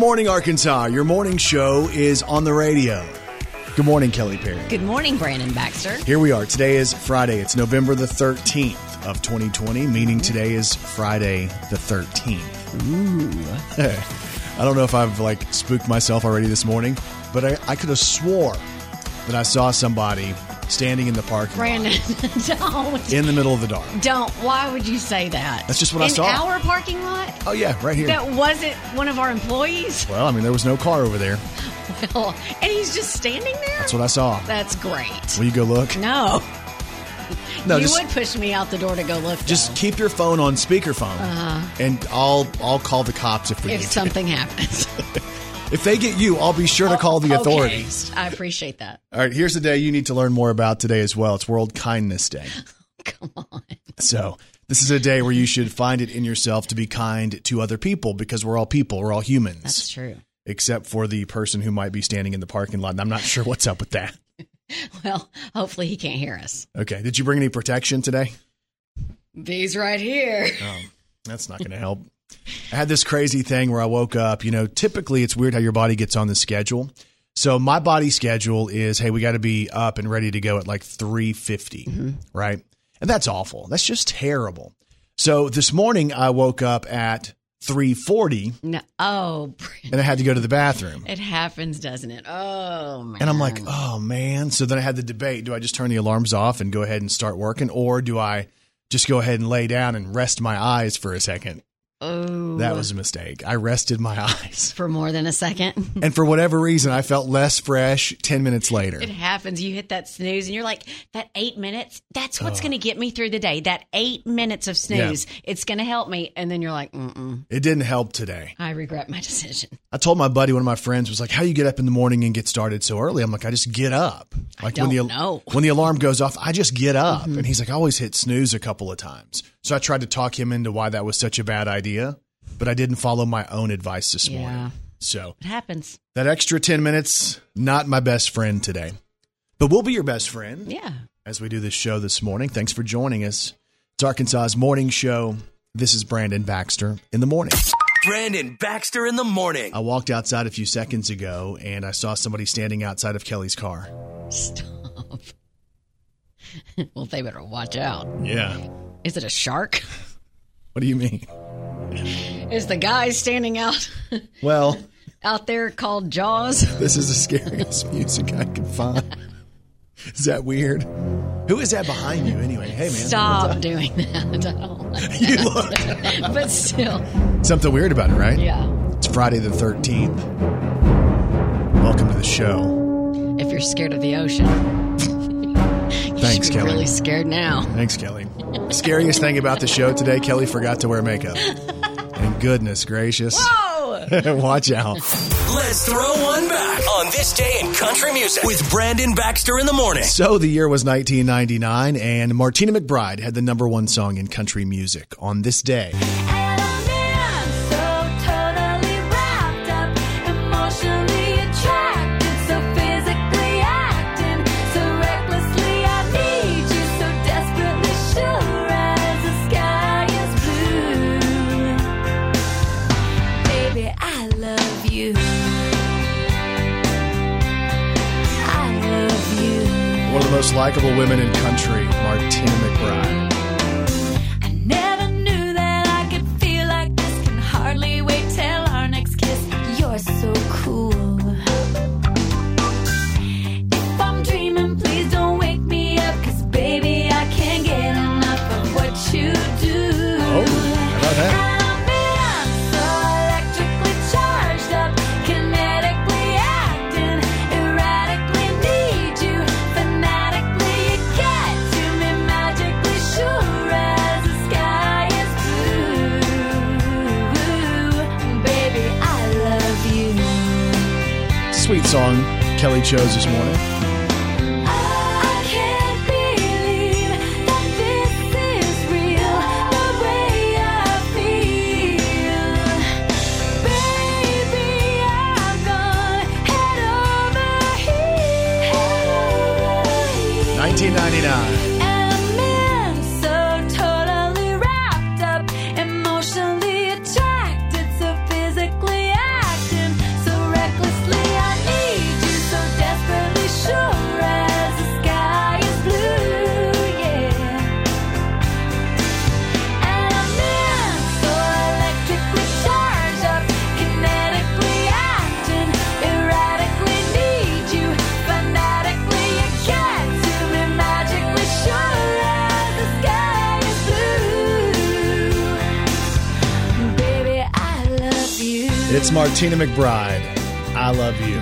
morning, Arkansas. Your morning show is on the radio. Good morning, Kelly Perry. Good morning, Brandon Baxter. Here we are. Today is Friday. It's November the 13th of 2020, meaning mm-hmm. today is Friday the 13th. Ooh. I don't know if I've like spooked myself already this morning, but I, I could have swore that I saw somebody standing in the park. Brandon, don't. in the middle of the dark. Don't. Why would you say that? That's just what I in saw. our parking lot? Oh, yeah, right here. That wasn't one of our employees? well, I mean, there was no car over there. Well, and he's just standing there? That's what I saw. That's great. Will you go look? No. No, you just- would push me out the door to go look. Just though, keep your phone on speakerphone, uh-huh. and I'll I'll call the cops if we if something happens. If they get you, I'll be sure to oh, call the Okay. authorities. I appreciate that. All right, here's the day you need to learn more about today as well. It's World Kindness Day. Oh, come on. So this is a day where you should find it in yourself to be kind to other people because we're all people, we're all humans, That's true. except for the person who might be standing in the parking lot. And I'm not sure what's up with that. Well, hopefully he can't hear us. Okay, did you bring any protection today? These right here. Oh, that's not going to help. I had this crazy thing where I woke up. You know, typically it's weird how your body gets on the schedule. So my body schedule is, hey, we got to be up and ready to go at like 350, mm-hmm. right? And that's awful. That's just terrible. So this morning I woke up at 340 No. Oh, and I had to go to the bathroom. it happens, doesn't it? Oh, man. And I'm like, oh man. So then I had the debate. Do I just turn the alarms off and go ahead and start working? Or do I just go ahead and lay down and rest my eyes for a second? Oh, That was a mistake. I rested my eyes. for more than a second. And for whatever reason, I felt less fresh 10 minutes later. It happens. You hit that snooze and you're like, that eight minutes, that's what's going to get me through the day. That eight minutes of snooze, it's going to help me. And then you're like, mm-mm, It didn't help today. I regret my decision. I told my buddy, one of my friends, was like, "How you get up in the morning and get started so early?" I'm like, "I just get up. Like when the know. when the alarm goes off, I just get up." Mm-hmm. And he's like, "I always hit snooze a couple of times." So I tried to talk him into why that was such a bad idea, but I didn't follow my own advice this Yeah. morning. So It happens. that extra 10 minutes, not my best friend today, but we'll be your best friend. Yeah. as we do this show this morning. Thanks for joining us. It's Arkansas's morning show. This is Brandon Baxter in the morning. Brandon Baxter in the morning. I walked outside a few seconds ago and I saw somebody standing outside of Kelly's car. Stop. well, they better watch out. Yeah. Is it a shark? What do you mean? Is the guy standing out Well, out there called Jaws? this is the scariest music I could find. Is that weird? Who is that behind you anyway? Hey, man. Stop doing that. I don't like You look. But still, Something weird about it, right? yeah. It's Friday the 13th. Welcome to the show. If you're scared of the ocean, Thanks, Kelly. really scared now. Thanks, Kelly. Scariest thing about the show today, Kelly forgot to wear makeup. And goodness gracious. Oh, Watch out. Let's throw one back on this day in country music with Brandon Baxter in the morning. So the year was 1999, and Martina McBride had the number one song in country music on this day. Most likable women in country, Martina McBride. Kelly chose this morning. It's Martina McBride. I love you.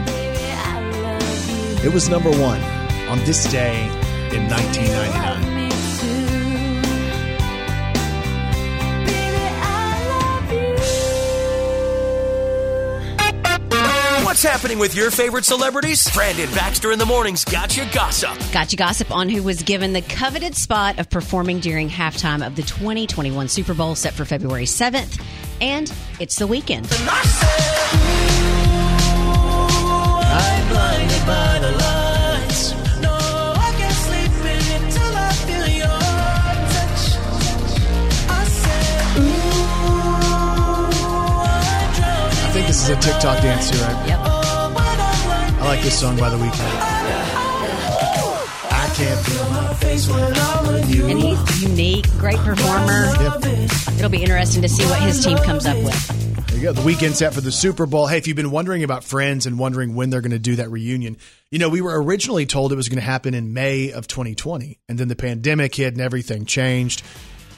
It was number one on this day in 1999. What's happening with your favorite celebrities? Brandon Baxter in the morning's Gotcha gossip. Gotcha gossip on who was given the coveted spot of performing during halftime of the 2021 Super Bowl set for February 7th. And it's The Weeknd. I think this is a TikTok dance too, right? Yep. I like this song by The Weeknd. I can't feel my face when I'm with you. And he's unique, great performer. Yep. It'll be interesting to see what his team comes up with. You go. The Weeknd set for the Super Bowl. Hey, if you've been wondering about Friends and wondering when they're going to do that reunion, you know, we were originally told it was going to happen in May of 2020, and then the pandemic hit and everything changed.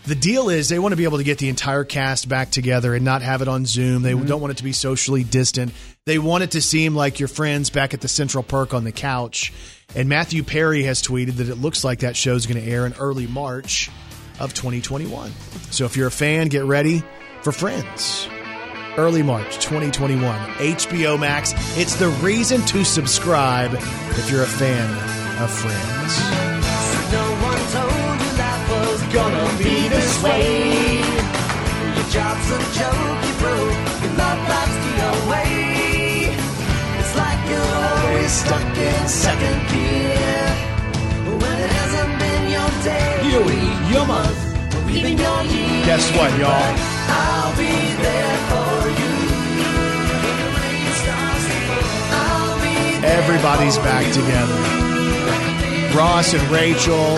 The deal is they want to be able to get the entire cast back together and not have it on Zoom. They mm-hmm. don't want it to be socially distant. They want it to seem like your friends back at the Central Perk on the couch. And Matthew Perry has tweeted that it looks like that show is going to air in early March of 2021. So if you're a fan, get ready for Friends early March 2021. HBO Max. It's the reason to subscribe if you're a fan of Friends. No one told you life was gonna be this way. Your job's a joke, you broke. Your love life's the away. It's like you're always stuck in second gear. When it hasn't been your day, your week, your month, or even your year. Guess what, y'all? Everybody's back together. Ross and Rachel,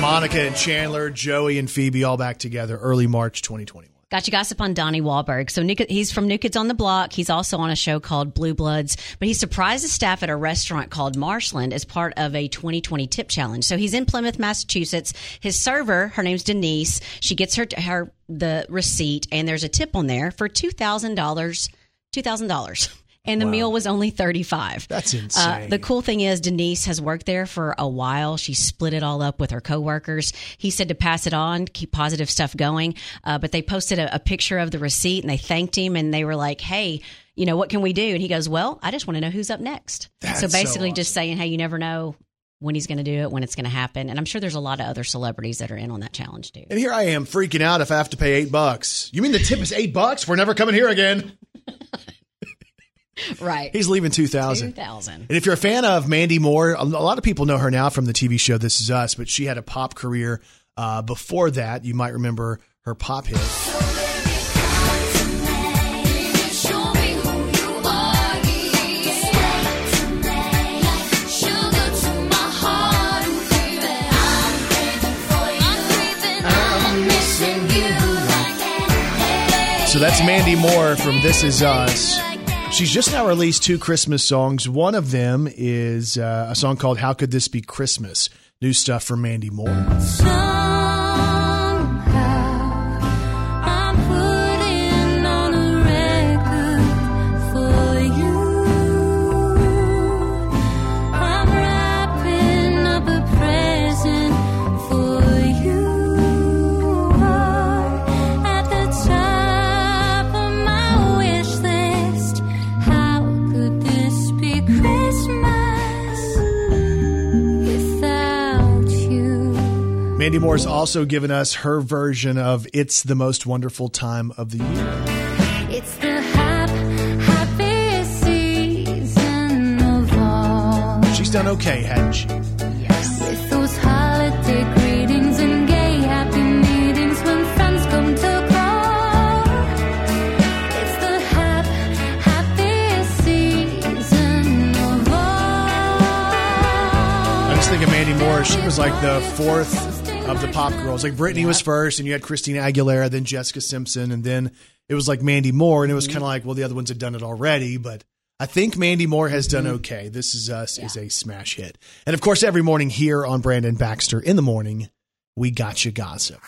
Monica and Chandler, Joey and Phoebe all back together early March 2021. Gotcha Gossip on Donnie Wahlberg. So he's from New Kids on the Block. He's also on a show called Blue Bloods, but he surprised the staff at a restaurant called Marshland as part of a 2020 tip challenge. So he's in Plymouth, Massachusetts. His server, her name's Denise, she gets her, her the receipt and there's a tip on there for $2,000. $2,000. And the meal was only thirty five. That's Uh, insane. the cool thing is Denise has worked there for a while. She split it all up with her coworkers. He said to pass it on, keep positive stuff going. Uh, but they posted a, a picture of the receipt and they thanked him and they were like, "Hey, you know what can we do?" And he goes, "Well, I just want to know who's up next." That's so so basically, just saying, "Hey, you never know." When he's going to do it, when it's going to happen. And I'm sure there's a lot of other celebrities that are in on that challenge too. And here I am freaking out if I have to pay eight bucks. You mean the tip is eight bucks? We're never coming here again. Right. He's leaving 2000. 2000. And if you're a fan of Mandy Moore, a lot of people know her now from the TV show This Is Us, but she had a pop career uh, before that. You might remember her pop hit. Show me who you are. Step tonight, sugar to my heart, baby. I'm craving for you. I'm missing you. So that's Mandy Moore from This Is Us. She's just now released two Christmas songs. One of them is uh, a song called How Could This Be Christmas? New stuff from Mandy Moore. Mandy Moore's also given us her version of It's the Most Wonderful Time of the Year. It's the hap- happiest season of all. She's done okay, hadn't she? With those holiday greetings and gay happy meetings when friends come to call. It's the hap- happiest season of all. I just think of Mandy Moore. She was like the fourth of the pop girls. Like Britney was first, and you had Christina Aguilera, then Jessica Simpson, and then it was like Mandy Moore. And it was mm-hmm. kind of like, well, the other ones had done it already, but I think Mandy Moore has done mm-hmm. okay. This is us is a smash hit. And of course, every morning here on Brandon Baxter in the morning, we got you gossip.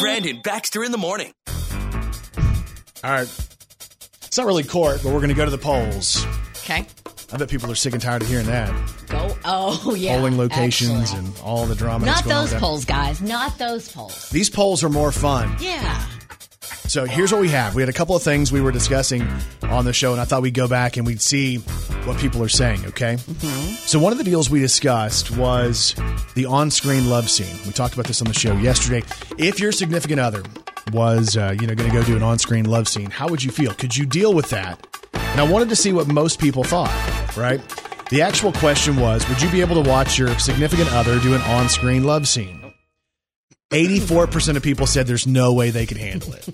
Brandon Baxter in the morning. All right. It's not really court, but we're going to go to the polls. Okay. I bet people are sick and tired of hearing that. Go. Oh, yeah. Polling locations actually. and all the drama. Not those polls, guys. Not those polls. These polls are more fun. Yeah. So here's what we have. We had a couple of things we were discussing on the show, and I thought we'd go back and we'd see what people are saying, okay? So one of the deals we discussed was the on-screen love scene. We talked about this on the show yesterday. If your significant other was, uh, you know, going to go do an on-screen love scene, how would you feel? Could you deal with that? And I wanted to see what most people thought, right? The actual question was, would you be able to watch your significant other do an on-screen love scene? 84% of people said there's no way they could handle it.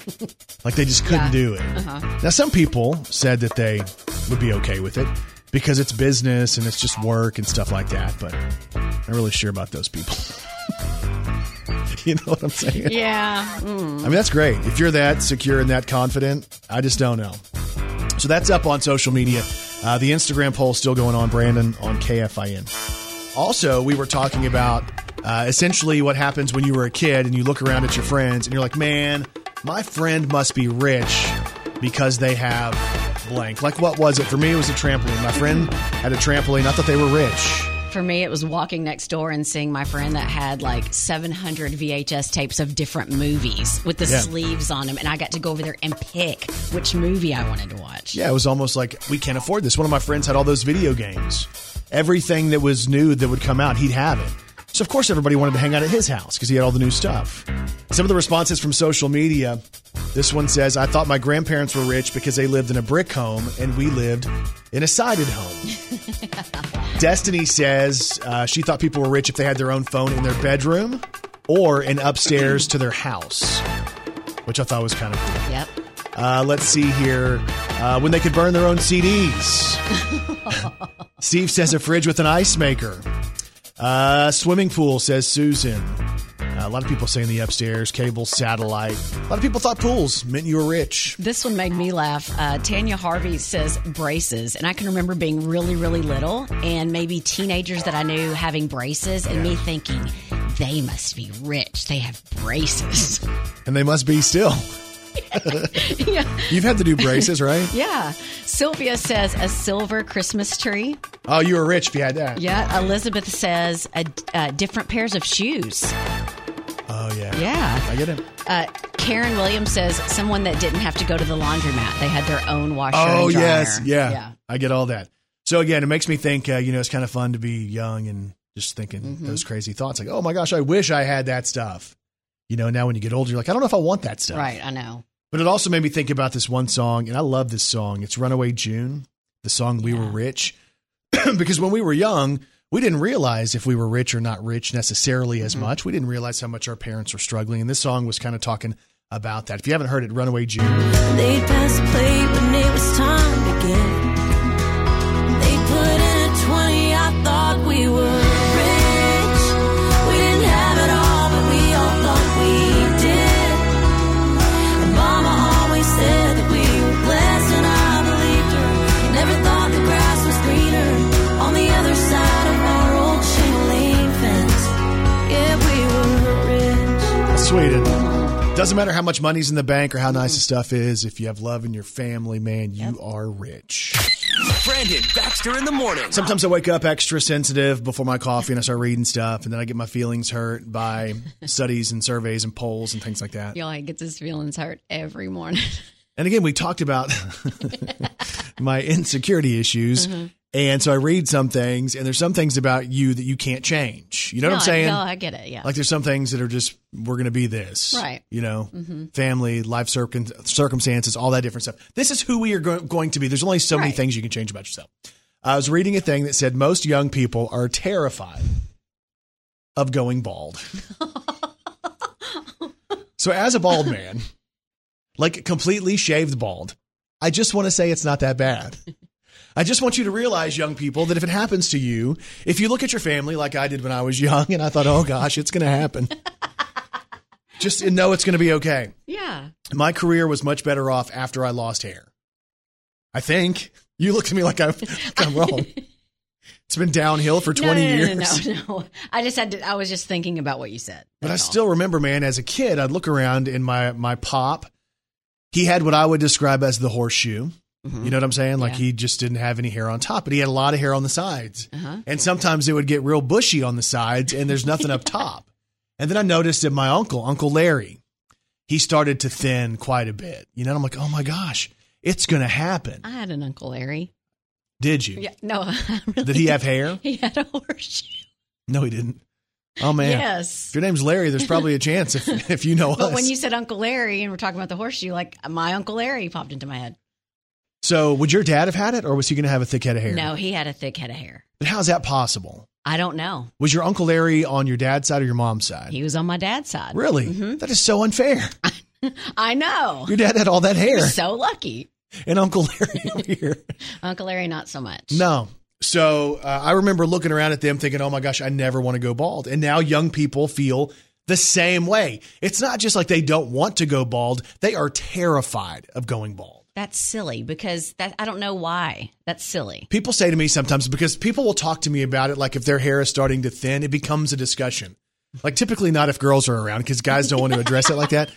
Like they just couldn't Yeah. do it. Uh-huh. Now, some people said that they would be okay with it because it's business and it's just work and stuff like that, but I'm not really sure about those people. you know what I'm saying? Yeah. I mean, that's great. If you're that secure and that confident, I just don't know. So that's up on social media. Uh, the Instagram poll still going on, Brandon, on KFIN. Also, we were talking about uh, essentially what happens when you were a kid and you look around at your friends and you're like, man, my friend must be rich because they have blank. Like, what was it? For me, it was a trampoline. My friend had a trampoline. I thought they were rich. For me, it was walking next door and seeing my friend that had like 700 VHS tapes of different movies with the Yeah. sleeves on them. And I got to go over there and pick which movie I wanted to watch. Yeah, it was almost like we can't afford this. One of my friends had all those video games. Everything that was new that would come out, he'd have it. So of course everybody wanted to hang out at his house because he had all the new stuff. Some of the responses from social media. This one says, "I thought my grandparents were rich because they lived in a brick home and we lived in a sided home." Destiny says uh, she thought people were rich if they had their own phone in their bedroom or in upstairs to their house, which I thought was kind of cool. Yep. Uh, let's see here. Uh, when they could burn their own CDs. Steve says a fridge with an ice maker. Uh, swimming pool, says Susan. Uh, a lot of people saying the upstairs, cable, satellite. A lot of people thought pools meant you were rich. This one made me laugh. Uh, Tanya Harvey says braces, and I can remember being really, really little, and maybe teenagers that I knew having braces, and me thinking they must be rich. They have braces. And they must be still. yeah. You've had to do braces, right? yeah. Sylvia says a silver Christmas tree. Oh, you were rich if you had that. Yeah. Elizabeth says a, uh, different pairs of shoes. Oh, yeah. Yeah. I get it. Uh, Karen Williams says someone that didn't have to go to the laundromat. They had their own washer. Oh, and dryer. yes. Yeah. Yeah. I get all that. So, again, it makes me think, uh, you know, it's kind of fun to be young and just thinking Mm-hmm. those crazy thoughts like, oh my gosh, I wish I had that stuff. You know, now when you get older, you're like, I don't know if I want that stuff. Right. I know. But it also made me think about this one song, and I love this song. It's Runaway June, the song We Were Rich. because when we were young, we didn't realize if we were rich or not rich necessarily Mm-hmm. as much. We didn't realize how much our parents were struggling. And this song was kind of talking about that. If you haven't heard it, Runaway June. They'd pass the plate when it was time to give. Doesn't matter how much money's in the bank or how nice the mm-hmm. stuff is. If you have love in your family, man, you are rich. Brandon Baxter in the morning. Sometimes I wake up extra sensitive before my coffee and I start reading stuff, and then I get my feelings hurt by studies and surveys and polls and things like that. Y'all, he gets his feelings hurt every morning. And again, we talked about my insecurity issues. Uh-huh. And so I read some things, and there's some things about you that you can't change. You know what I'm saying? No, I get it. Yeah. Like there's some things that are just we're going to be this, Right. You know, mm-hmm. family, life circum- circumstances, all that different stuff. This is who we are go- going to be. There's only so many things you can change about yourself. I was reading a thing that said most young people are terrified of going bald. so as a bald man, like completely shaved bald, I just want to say it's not that bad. I just want you to realize, young people, that if it happens to you, if you look at your family like I did when I was young and I thought, oh gosh, it's going to happen, just know it's going to be okay. yeah. My career was much better off after I lost hair. I think. You look at me like I'm, like I'm wrong. It's been downhill for 20 no, no, years. No, no, no. I just had to, I was just thinking about what you said. But I all. still remember, man, as a kid, I'd look around in my, my pop. He had what I would describe as the horseshoe. You know what I'm saying? Like Yeah. he just didn't have any hair on top, but he had a lot of hair on the sides. Uh-huh. And sometimes it would get real bushy on the sides and there's nothing up top. And then I noticed that my uncle, Uncle Larry, he started to thin quite a bit. You know, I'm like, oh my gosh, it's going to happen. I had an Uncle Larry. Did you? Yeah, no, really Did he have hair? He had a horseshoe. No, he didn't. Oh man. Yes. If your name's Larry, there's probably a chance if, if you know us. But when you said Uncle Larry and we're talking about the horseshoe, like my Uncle Larry popped into my head. So would your dad have had it or was he going to have a thick head of hair? No, he had a thick head of hair. But how's that possible? I don't know. Was your Uncle Larry on your dad's side or your mom's side? He was on my dad's side. Really? Mm-hmm. That is so unfair. I know. Your dad had all that hair, So lucky. and Uncle Larry over here. Uncle Larry, not so much. No. So uh, I remember looking around at them thinking, oh my gosh, I never want to go bald. And now young people feel the same way. It's not just like they don't want to go bald, they are terrified of going bald. That's silly because that I don't know why. That's silly. People say to me sometimes because people will talk to me about it, like if their hair is starting to thin, it becomes a discussion. Like typically not if girls are around because guys don't want to address it like that.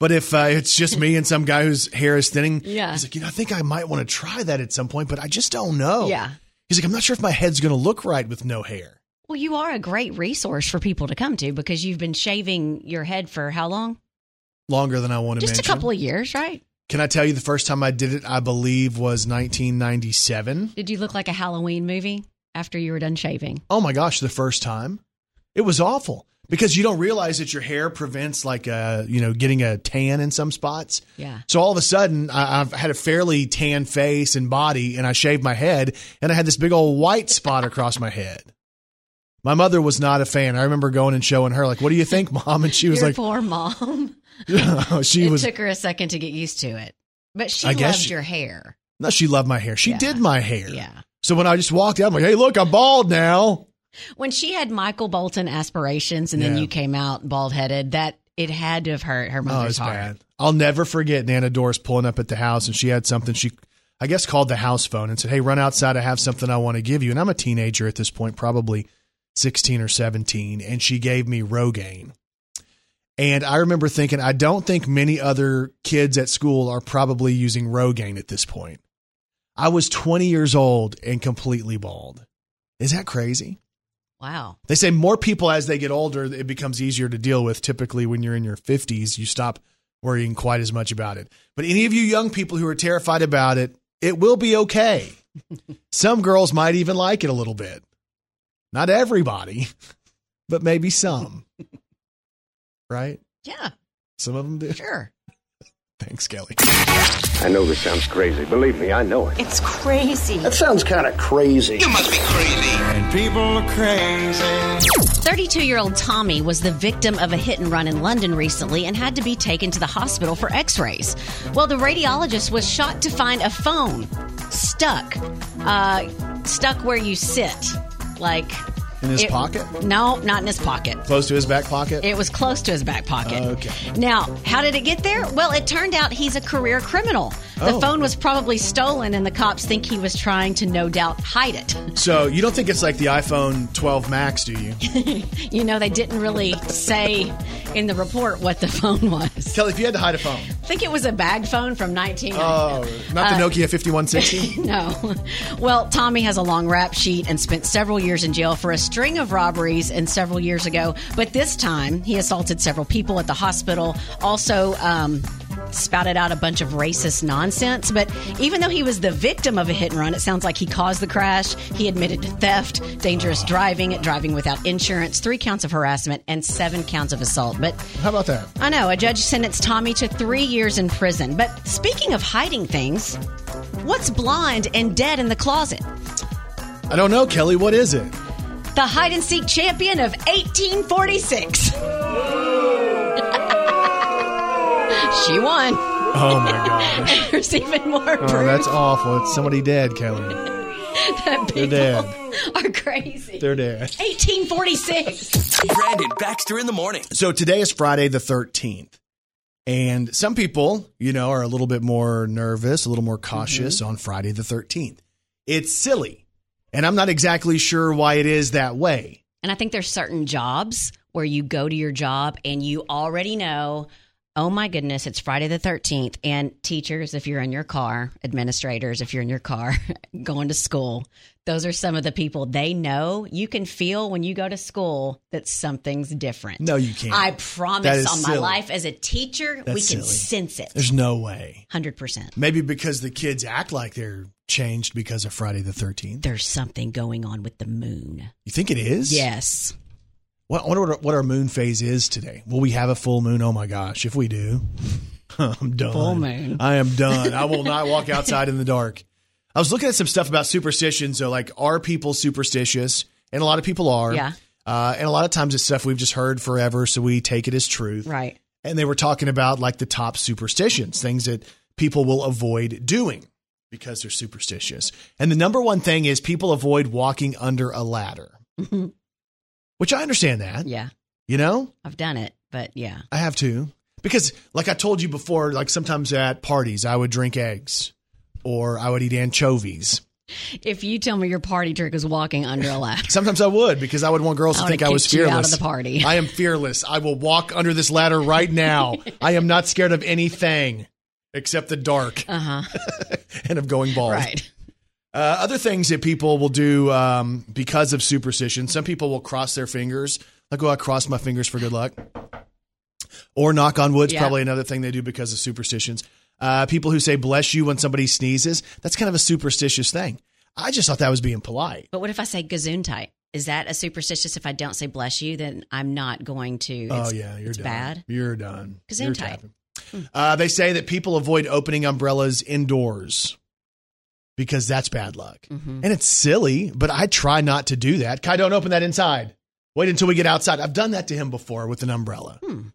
But if uh, it's just me and some guy whose hair is thinning, Yeah. he's like, you know, I think I might want to try that at some point, but I just don't know. Yeah. He's like, I'm not sure if my head's going to look right with no hair. Well, you are a great resource for people to come to because you've been shaving your head for how long? Longer than I want to Just mention. a couple of years, right? Can I tell you the first time I did it, I believe, was 1997. Did you look like a Halloween movie after you were done shaving? Oh my gosh, the first time. It was awful because you don't realize that your hair prevents like uh, you know, getting a tan in some spots. Yeah. So all of a sudden, I, I've had a fairly tan face and body, and I shaved my head, and I had this big old white spot across my head. My mother was not a fan. I remember going and showing her, like, "What do you think, mom?" And she was like, poor mom. "She it was." took her a second to get used to it, but she I loved guess she- your hair. No, she loved my hair. She Yeah. did my hair. Yeah. So when I just walked out, I'm like, "Hey, look, I'm bald now." When she had Michael Bolton aspirations, and then you came out bald headed, that it had to have hurt her Oh, mother's it's heart. bad. I'll never forget Nana Doris pulling up at the house and she had something she, I guess, called the house phone and said, Hey, run outside. I have something I want to give you. And I'm a teenager at this point, probably 16 or 17. And she gave me Rogaine. And I remember thinking, I don't think many other kids at school are probably using Rogaine at this point. I was 20 years old and completely bald. Is that crazy? Wow. They say more people as they get older, it becomes easier to deal with. Typically, when you're in your 50s, you stop worrying quite as much about it. But any of you young people who are terrified about it, it will be okay. some girls might even like it a little bit. Not everybody, but maybe some. right? Yeah, Some of them do. sure. Thanks, Kelly. I know this sounds crazy. Believe me, I know it. It's crazy. That sounds kind of crazy. You must be crazy. And people are crazy. 32 year old Tommy was the victim of a hit and run in London recently and had to be taken to the hospital for x rays. Well, the radiologist was shocked to find a phone stuck, uh, stuck where you sit. Like, In his it- pocket? No, not in his pocket. Close to his back pocket? It was close to his back pocket. Okay. Now, how did it get there? Well, it turned out he's a career criminal. The Oh. phone was probably stolen, and the cops think he was trying to no doubt hide it. so you don't think it's like the iPhone 12 Max, do you? You know, they didn't really say in the report what the phone was. Kelly, if you had to hide a phone. I think it was a bag phone from 19. Oh, not the Uh, Nokia 5160? No. Well, Tommy has a long rap sheet and spent several years in jail for a string of robberies and several years ago. But this time, he assaulted several people at the hospital. Also, um, spouted out a bunch of racist nonsense. But even though he was the victim of a hit and run, it sounds like he caused the crash. He admitted to theft, dangerous driving, driving without insurance, three counts of harassment, and seven counts of assault. But How about that? I know. A judge sentenced Tommy to three years in prison. But speaking of hiding things, what's blind and dead in the closet? I don't know, Kelly. What is it? The hide and seek champion of 1846. she won. Oh my gosh. There's even more proof Oh, that's awful. It's somebody dead, Kelly. that people dead. are crazy. They're dead. 1846. Brandon Baxter in the morning. So today is Friday the 13th. And some people, you know, are a little bit more nervous, a little more cautious mm-hmm. on Friday the 13th. It's silly. And I'm not exactly sure why it is that way. And I think there's certain jobs where you go to your job and you already know Oh my goodness, it's Friday the 13th. And teachers, if you're in your car, administrators, if you're in your car going to school, those are some of the people they know. You can feel when you go to school that something's different. No, you can't. I promise is on my life as a teacher, we can silly. sense it. There's no way. 100%. Maybe because the kids act like they're changed because of Friday the 13th. There's something going on with the moon. You think it is? Yes. What, I wonder what our, what our moon phase is today. Will we have a full moon? Oh my gosh. If we do, I'm done. Full moon. I am done. I will not walk outside in the dark. I was looking at some stuff about superstitions. So, like, are people superstitious? And a lot of people are. Yeah. Uh, and a lot of times it's stuff we've just heard forever. So we take it as truth. Right. And they were talking about like the top superstitions, things that people will avoid doing because they're superstitious. And the number one thing is people avoid walking under a ladder, which I understand that. Yeah. You know, I've done it, but yeah. I have too. Because, like I told you before, like sometimes at parties, I would drink eggs or I would eat anchovies. If you tell me your party trick is walking under a ladder, Sometimes I would because I would want girls to think I was fearless. out of the party. I am fearless. I will walk under this ladder right now. I am not scared of anything except the dark uh huh. and of going bald. Right. Uh, other things that people will do um, because of superstition. Some people will cross their fingers. Like, oh, I cross my fingers for good luck. Or knock on wood's Yeah. probably another thing they do because of superstitions. Uh, people who say bless you when somebody sneezes, that's kind of a superstitious thing. I just thought that was being polite. But what if I say gesundheit? Is that a superstitious? If I don't say bless you, then I'm not going to. oh, yeah, you're it's done. bad. You're done. Uh, they say that people avoid opening umbrellas indoors because that's bad luck. Mm-hmm. And it's silly, but I try not to do that. Kai, don't open that inside. Wait until we get outside. I've done that to him before with an umbrella. Hmm.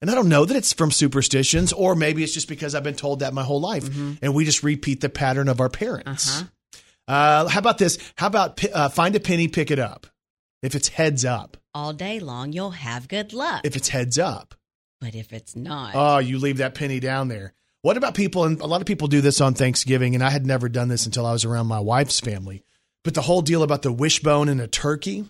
And I don't know that it's from superstitions, or maybe it's just because I've been told that my whole life, Mm-hmm. and we just repeat the pattern of our parents. Uh-huh. Uh, how about this? How about uh, find a penny, pick it up? If it's heads up, All day long, you'll have good luck. if it's heads up, but if it's not, Oh, you leave that penny down there. What about people? And a lot of people do this on Thanksgiving, and I had never done this until I was around my wife's family. But the whole deal about the wishbone and a turkey,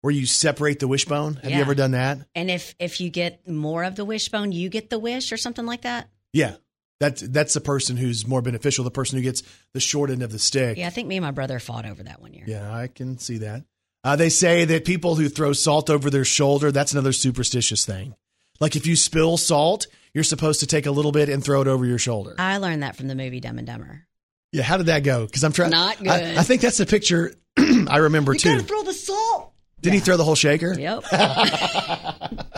where you separate the wishbone. Have you ever done that? and if if you get more of the wishbone, you get the wish or something like that. Yeah, that's that's the person who's more beneficial. The person who gets the short end of the stick. Yeah, I think me and my brother fought over that one year. Yeah, I can see that. Uh, they say that people who throw salt over their shoulder, that's another superstitious thing. Like if you spill salt, you're supposed to take a little bit and throw it over your shoulder. I learned that from the movie Dumb and Dumber. Yeah, how did that go? Because I'm trying. Not good. I, I think that's the picture I remember too. throw the salt. Did he throw the whole shaker? Yep.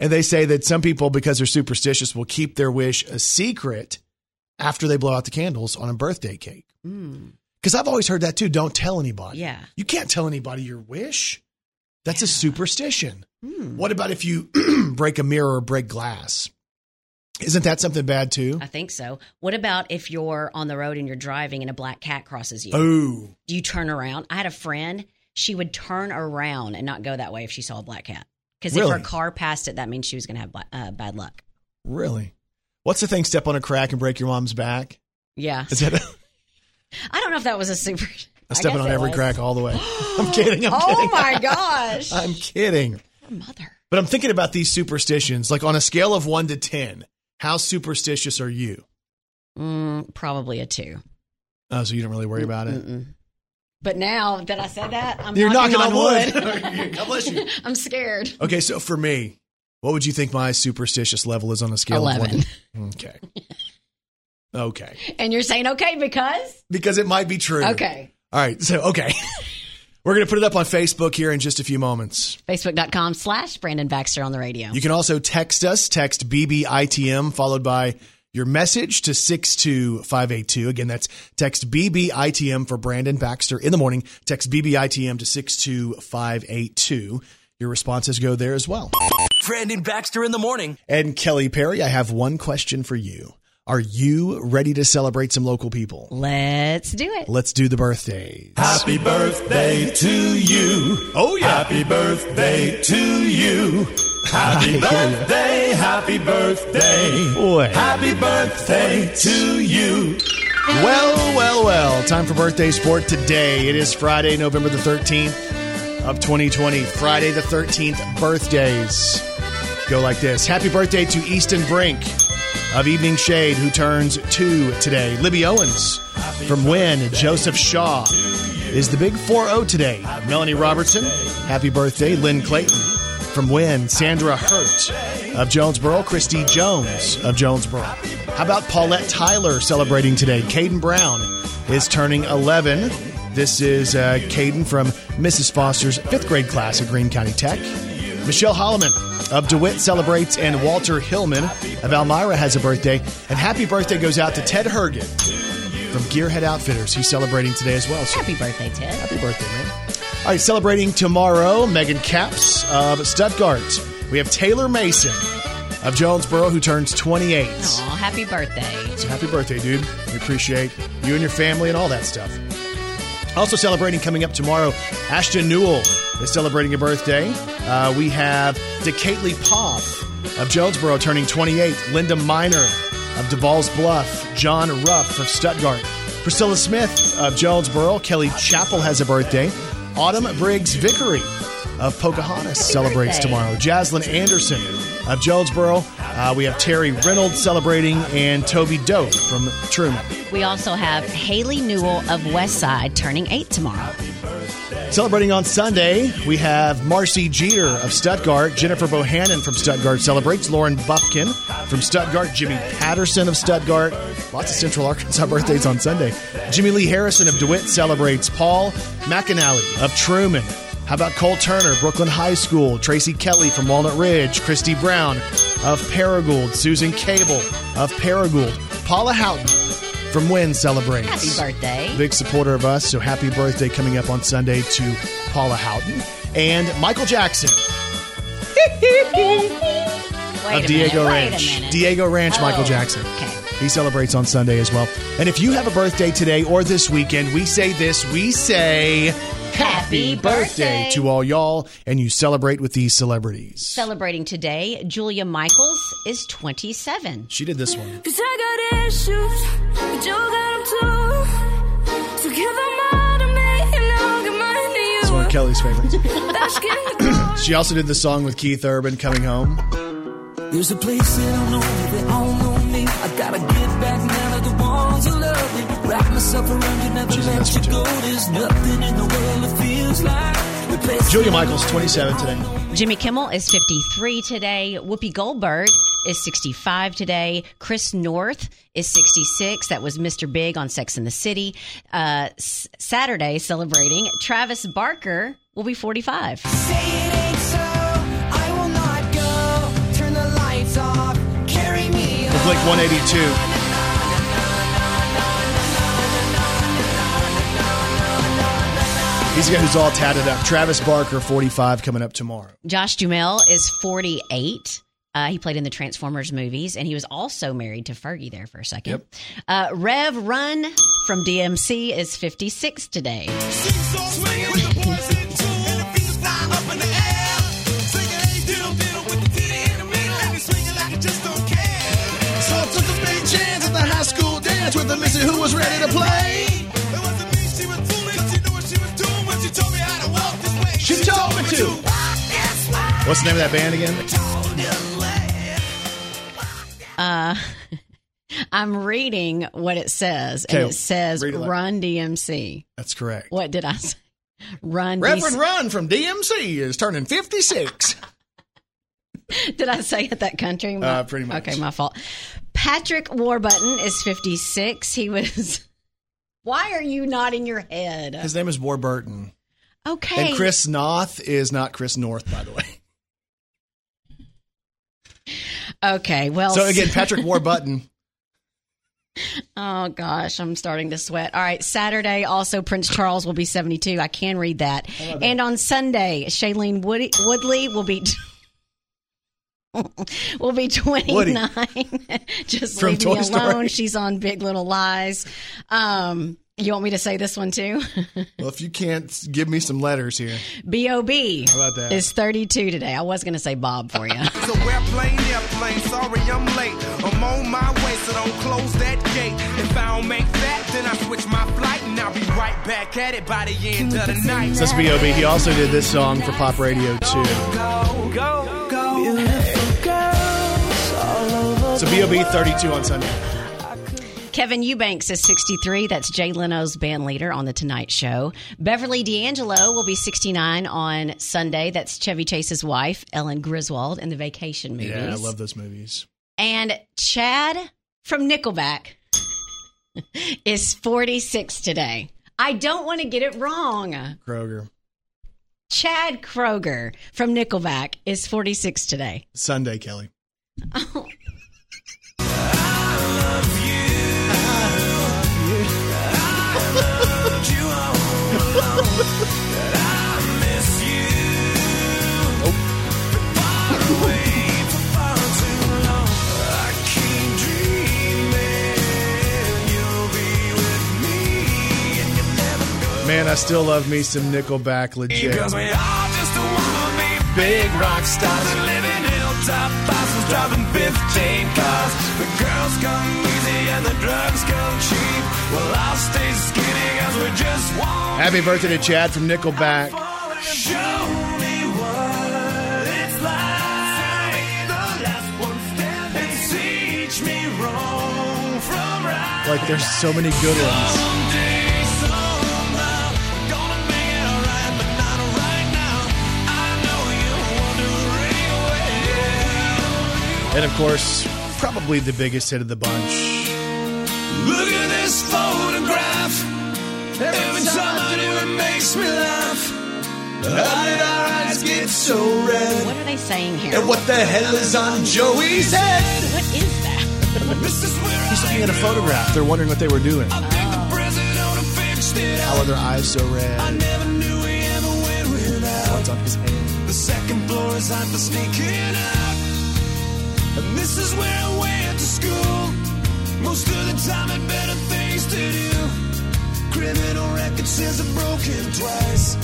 And they say that some people, because they're superstitious, will keep their wish a secret after they blow out the candles on a birthday cake. Because I've always heard that too. Don't tell anybody. Yeah. You can't tell anybody your wish. That's a superstition. Hmm. What about if you break a mirror or break glass? Isn't that something bad too? I think so. What about if you're on the road and you're driving and a black cat crosses you? Oh, Do you turn around? I had a friend, she would turn around and not go that way if she saw a black cat. Because if her car passed it, that means she was going to have uh, bad luck. really? What's the thing? Step on a crack and break your mom's back? Yeah. Is that? I don't know if that was a super. I'm stepping on every was. crack all the way. I'm kidding. I'm Oh kidding. my gosh. I'm kidding. Mother. But I'm thinking about these superstitions. Like on a scale of one to 10, how superstitious are you? Mm, probably a two. Oh, so you don't really worry about it? Mm-mm. But now that I said that, I'm You're knocking, knocking, on wood. God bless you. I'm scared. Okay, so for me, what would you think my superstitious level is on a scale of one? 11. Okay. Okay. And you're saying okay because? Because it might be true. Okay. All right. So, okay. We're going to put it up on Facebook here in just a few moments. Facebook.com slash Brandon Baxter on the radio. You can also text us, text BBITM, followed by your message to 62582. Again, that's text BBITM for Brandon Baxter in the morning. Text BBITM to 62582. Your responses go there as well. Brandon Baxter in the morning. And Kelly Perry, I have one question for you. Are you ready to celebrate some local people? Let's do it. Let's do the birthdays. Happy birthday to you. Oh, yeah. Happy birthday to you. Happy birthday, happy birthday. Boy. Happy birthday to you. Well, well, well. Time for birthday sport today. It is Friday, November the 13th of 2020. Friday the 13th birthdays. Go like this Happy birthday to Easton Brink of Evening Shade, who turns two today. Libby Owens from Wynne. Joseph Shaw is the big 4 0 today. Melanie Robertson, happy birthday. Lynn Clayton from Wynne. Sandra Hurt of Jonesboro. Christy Jones of Jonesboro. How about Paulette Tyler celebrating today? Caden Brown is turning 11. This is uh, Caden from Mrs. Foster's fifth grade class at Greene County Tech. Michelle Holloman of DeWitt celebrates, and Walter Hillman of Almyra has a birthday. And happy birthday goes out to Ted Herget from Gearhead Outfitters. He's celebrating today as well. So Happy birthday, Ted. happy birthday, man. All right, celebrating tomorrow, Megan Caps of Stuttgart. We have Taylor Mason of Jonesboro, who turns 28. Aw, happy birthday. So happy birthday, dude. We appreciate you and your family and all that stuff. Also celebrating coming up tomorrow, Ashton Newell is celebrating a birthday. Uh, we have DeCately Poff of Jonesboro turning 28, Linda Miner of DeValls Bluff, John Ruff of Stuttgart, Priscilla Smith of Jonesboro, Kelly Chappell has a birthday, Autumn Briggs Vickery of Pocahontas celebrates birthday. tomorrow, Jaslyn Anderson of Jonesboro. Uh, we have Terry Reynolds celebrating, and Toby Dope from Trumann. We also have Haley Newell of Westside turning eight tomorrow. Celebrating on Sunday, we have Marcy Jeter of Stuttgart, Jennifer Bohannon from Stuttgart celebrates, Lauren Buffkin from Stuttgart, Jimmy Patterson of Stuttgart. Lots of Central Arkansas birthdays on Sunday. Jimmy Lee Harrison of DeWitt celebrates, Paul McAnally of Trumann. How about Cole Turner, Brookland High School, Tracy Kelly from Walnut Ridge, Christy Brown of Paragould, Susan Cable of Paragould, Paula Houghton from Wynne celebrates. Happy birthday. Big supporter of us, so happy birthday coming up on Sunday to Paula Houghton. And Michael Jackson of Diego minute, Ranch. Diego Ranch, Oh, Michael Jackson. okay. He celebrates on Sunday as well. And if you have a birthday today or this weekend, we say this we say Happy birthday. to all y'all, and you celebrate with these celebrities. Celebrating today, Julia Michaels is 27. She did this one. Cause I got issues, but you got them too. So give them all to me, and I'll give mine to It's one of. Kelly's favorites. She also did the song with Keith Urban, Coming Home. There's a place they don't know me, they all know me. I gotta get back now to the ones who love me. Wrap myself around you, never let you go. There's nothing in the world that feels like. Julia Michaels, 27 today. Jimmy Kimmel is 53 today. Whoopi Goldberg is 65 today. Chris North is 66. That was Mr. Big on Sex in the City. Uh, s- Saturday celebrating. Travis Barker will be 45. Blink 182. He's the guy who's all tatted up. Travis Barker, 45, coming up tomorrow. Josh Duhamel is 48. Uh, he played in the Transformers movies, and he was also married to Fergie there for a second. Yep. Uh, Rev Run from DMC is 56 today. So I took a big chance at the high school dance with a missy who was ready to play. What's the name of that band again? I'm reading what it says, Okay, and it says it. Run DMC. That's correct. What did I say? Run DMC Reverend DC. Run from DMC is turning 56. Did I say it that country? Uh, pretty much. Okay, my fault. Patrick Warburton is 56. He was. Why are you nodding your head? His name is Warburton. Okay. And Chris Noth is not Chris North, by the way. Okay, well. So again, Patrick Warburton. Oh gosh, I'm starting to sweat. All right, Saturday also Prince Charles will be 72. I can read that. And on Sunday, Shailene Woody, Woodley will be will be 29. Just From leave Toy me Story. alone. She's on Big Little Lies. Um, you want me to say this one too? Well, if you can't give me some letters here, B.O.B. How about that? is 32 today. I was going to say Bob for you. So airplane, airplane, sorry I'm late. I'm on my way, so don't close that gate. If I don't make that, then I switch my flight and I'll be right back at it by the end of the night. so that's B.O.B. He also did this song for pop radio too. Go, go, go. Beautiful So B.O.B. 32 on Sunday. Kevin Eubanks is 63. That's Jay Leno's band leader on The Tonight Show. Beverly D'Angelo will be 69 on Sunday. That's Chevy Chase's wife, Ellen Griswold, in the Vacation movies. Yeah, I love those movies. And Chad from Nickelback is 46 today. I don't want to get it wrong. Kroeger. Chad Kroeger from Nickelback is 46 today. Sunday, Kelly. Oh, Man, I still love me some Nickelback legit. Because we all just wanna be big rock stars and living hilltop houses, driving 15 cars. The girls come easy and the drugs come cheap. Well, I'll stay skinny cause we just want Happy birthday to Chad from Nickelback. Show me what it's like. The last one standing. Teach me wrong from right. Like, there's so many good ones. Someday, somehow, gonna make it alright, but not right now. I know you wonder And of course, probably the biggest hit of the bunch. Look at this photograph. Every time I do, it makes me laugh. How did our eyes get so red? What are they saying here? And what the hell is on Joey's head? What is that? This is where He's looking at a photograph. They're wondering what they were doing. I think the president ought to fix it How are their eyes so I red? never knew we ever went without. What's on his hand? The second floor is hot for sneaking out. And this is where I went to school. Most of the time, had better things to do. Criminal record says I've broken twice.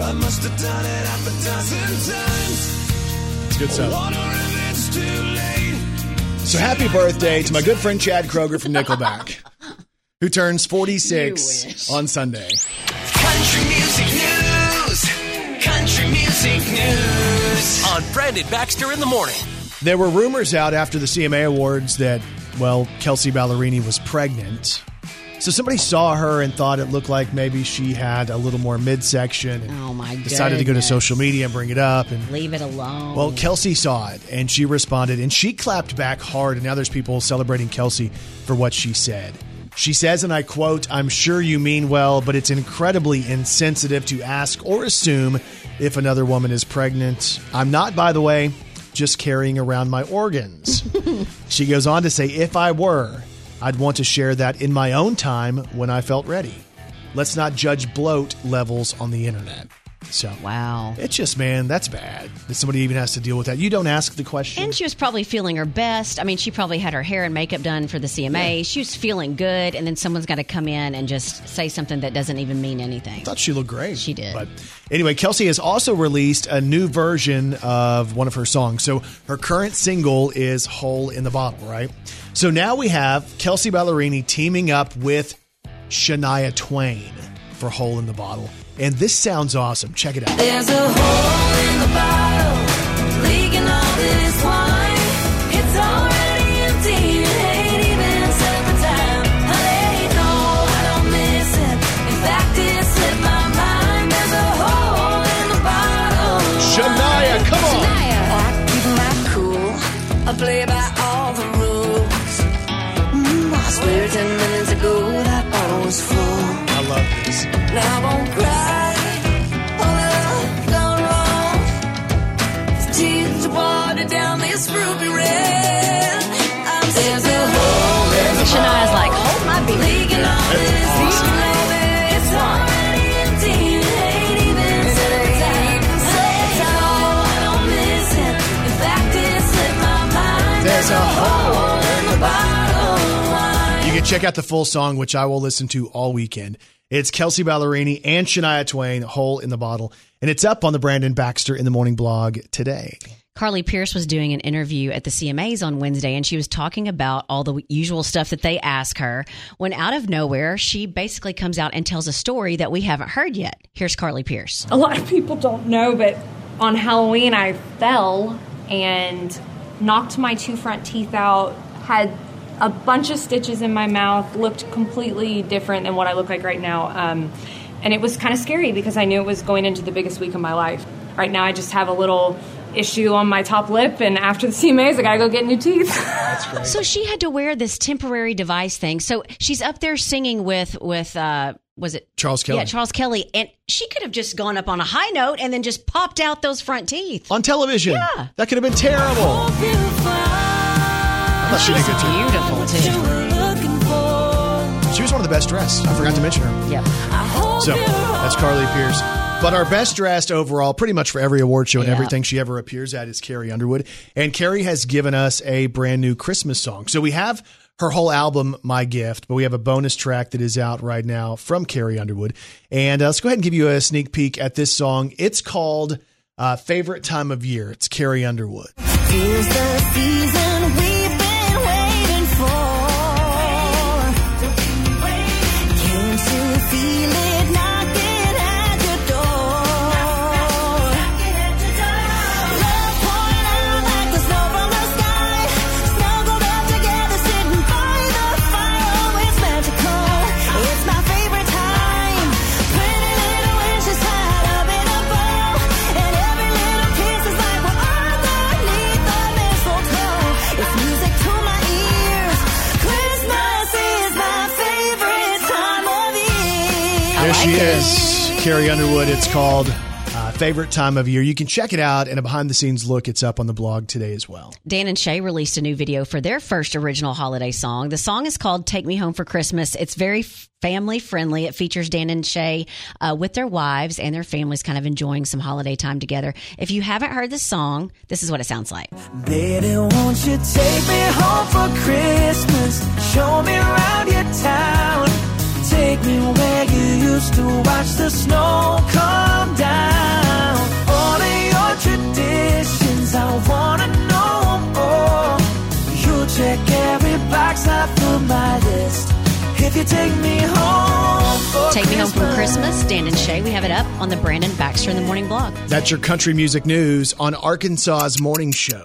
I must have done it half a dozen times. It's good stuff. It's too late. So happy birthday to my good friend Chad Kroeger from Nickelback, who turns 46 on Sunday. Country music news. Country music news. On Brandon Baxter in the morning. There were rumors out after the CMA Awards that, well, Kelsea Ballerini was pregnant. So somebody saw her and thought it looked like maybe she had a little more midsection and Oh, my decided to go to social media and bring it up. And Leave it alone. Well, Kelsea saw it and she responded and she clapped back hard. And now there's people celebrating Kelsea for what she said. She says, and I quote, I'm sure you mean well, but it's incredibly insensitive to ask or assume if another woman is pregnant. I'm not, by the way, just carrying around my organs. she goes on to say, if I were, I'd want to share that in my own time when I felt ready. Let's not judge bloat levels on the internet. So, wow. it's just, man, that's bad that somebody even has to deal with that. You don't ask the question. And she was probably feeling her best. I mean, she probably had her hair and makeup done for the CMA. She was feeling good, and then someone's got to come in and just say something that doesn't even mean anything. I thought she looked great. She did. But anyway, Kelsea has also released a new version of one of her songs. So her current single is Hole in the Bottle, right? So now we have Kelsea Ballerini teaming up with Shania Twain for Hole in the Bottle. And this sounds awesome. Check it out. There's a hole in the bottle, leaking all this wine. It's already empty, it ain't even summertime. Honey, no, I don't miss it. In fact, it slipped my mind. There's a hole in the bottle. Shania, come on. I keep my cool. I play by all the rules. Mm, I swear ten minutes ago that bottle was full. I love this. Now I won't cry. Tears to water down this ruby red. I'm there's a hole in the Shania's like, hold my beer. leaking all this wine. It's already empty. Ain't even summertime. Summertime. I don't miss it. In fact, it slipped my mind. There's a hole in the bottle. You can check out the full song, which I will listen to all weekend. It's Kelsea Ballerini and Shania Twain, Hole in the Bottle. And it's up on the Brandon Baxter in the Morning blog today. Carly Pearce was doing an interview at the CMAs on Wednesday, and she was talking about all the usual stuff that they ask her. When out of nowhere, she basically comes out and tells a story that we haven't heard yet. Here's Carly Pearce. a lot of people don't know, but on Halloween I fell and knocked my two front teeth out had a bunch of stitches in my mouth, looked completely different than what I look like right now. Um, and it was kind of scary because I knew it was going into the biggest week of my life. Right now, I just have a little issue on my top lip, and after the CMAs, I gotta go get new teeth. So she had to wear this temporary device thing. So she's up there singing with with uh was it Charles Kelley. Yeah, Charles Kelley, and she could have just gone up on a high note and then just popped out those front teeth. On television. Yeah. That could have been terrible. I thought she did good too. Beautiful too. She was one of the best dressed. I forgot to mention her. Yep. So that's Carly Pearce. But our best dressed overall, pretty much for every award show and Yeah. everything she ever appears at, is Carrie Underwood. And Carrie has given us a brand new Christmas song. So we have her whole album, My Gift, but we have a bonus track that is out right now from Carrie Underwood. And uh, let's go ahead and give you a sneak peek at this song. It's called uh, Favorite Time of Year. It's Carrie Underwood. Carrie Underwood. It's called uh, Favorite Time of Year. You can check it out and a behind the scenes look. It's up on the blog today as well. Dan and Shay released a new video for their first original holiday song. The song is called Take Me Home for Christmas. It's very family friendly. It features Dan and Shay uh, with their wives and their families kind of enjoying some holiday time together. If you haven't heard the song, this is what it sounds like. Baby, won't you take me home for Christmas? Show me around your town. Take me where you used to watch the snow come down. All of your traditions, I wanna know more. You'll check every box off of my list. If you take me home for Take Me Home from Christmas, Dan and Shay. We have it up on the Brandon Baxter in the Morning blog. That's your country music news on Arkansas's morning show.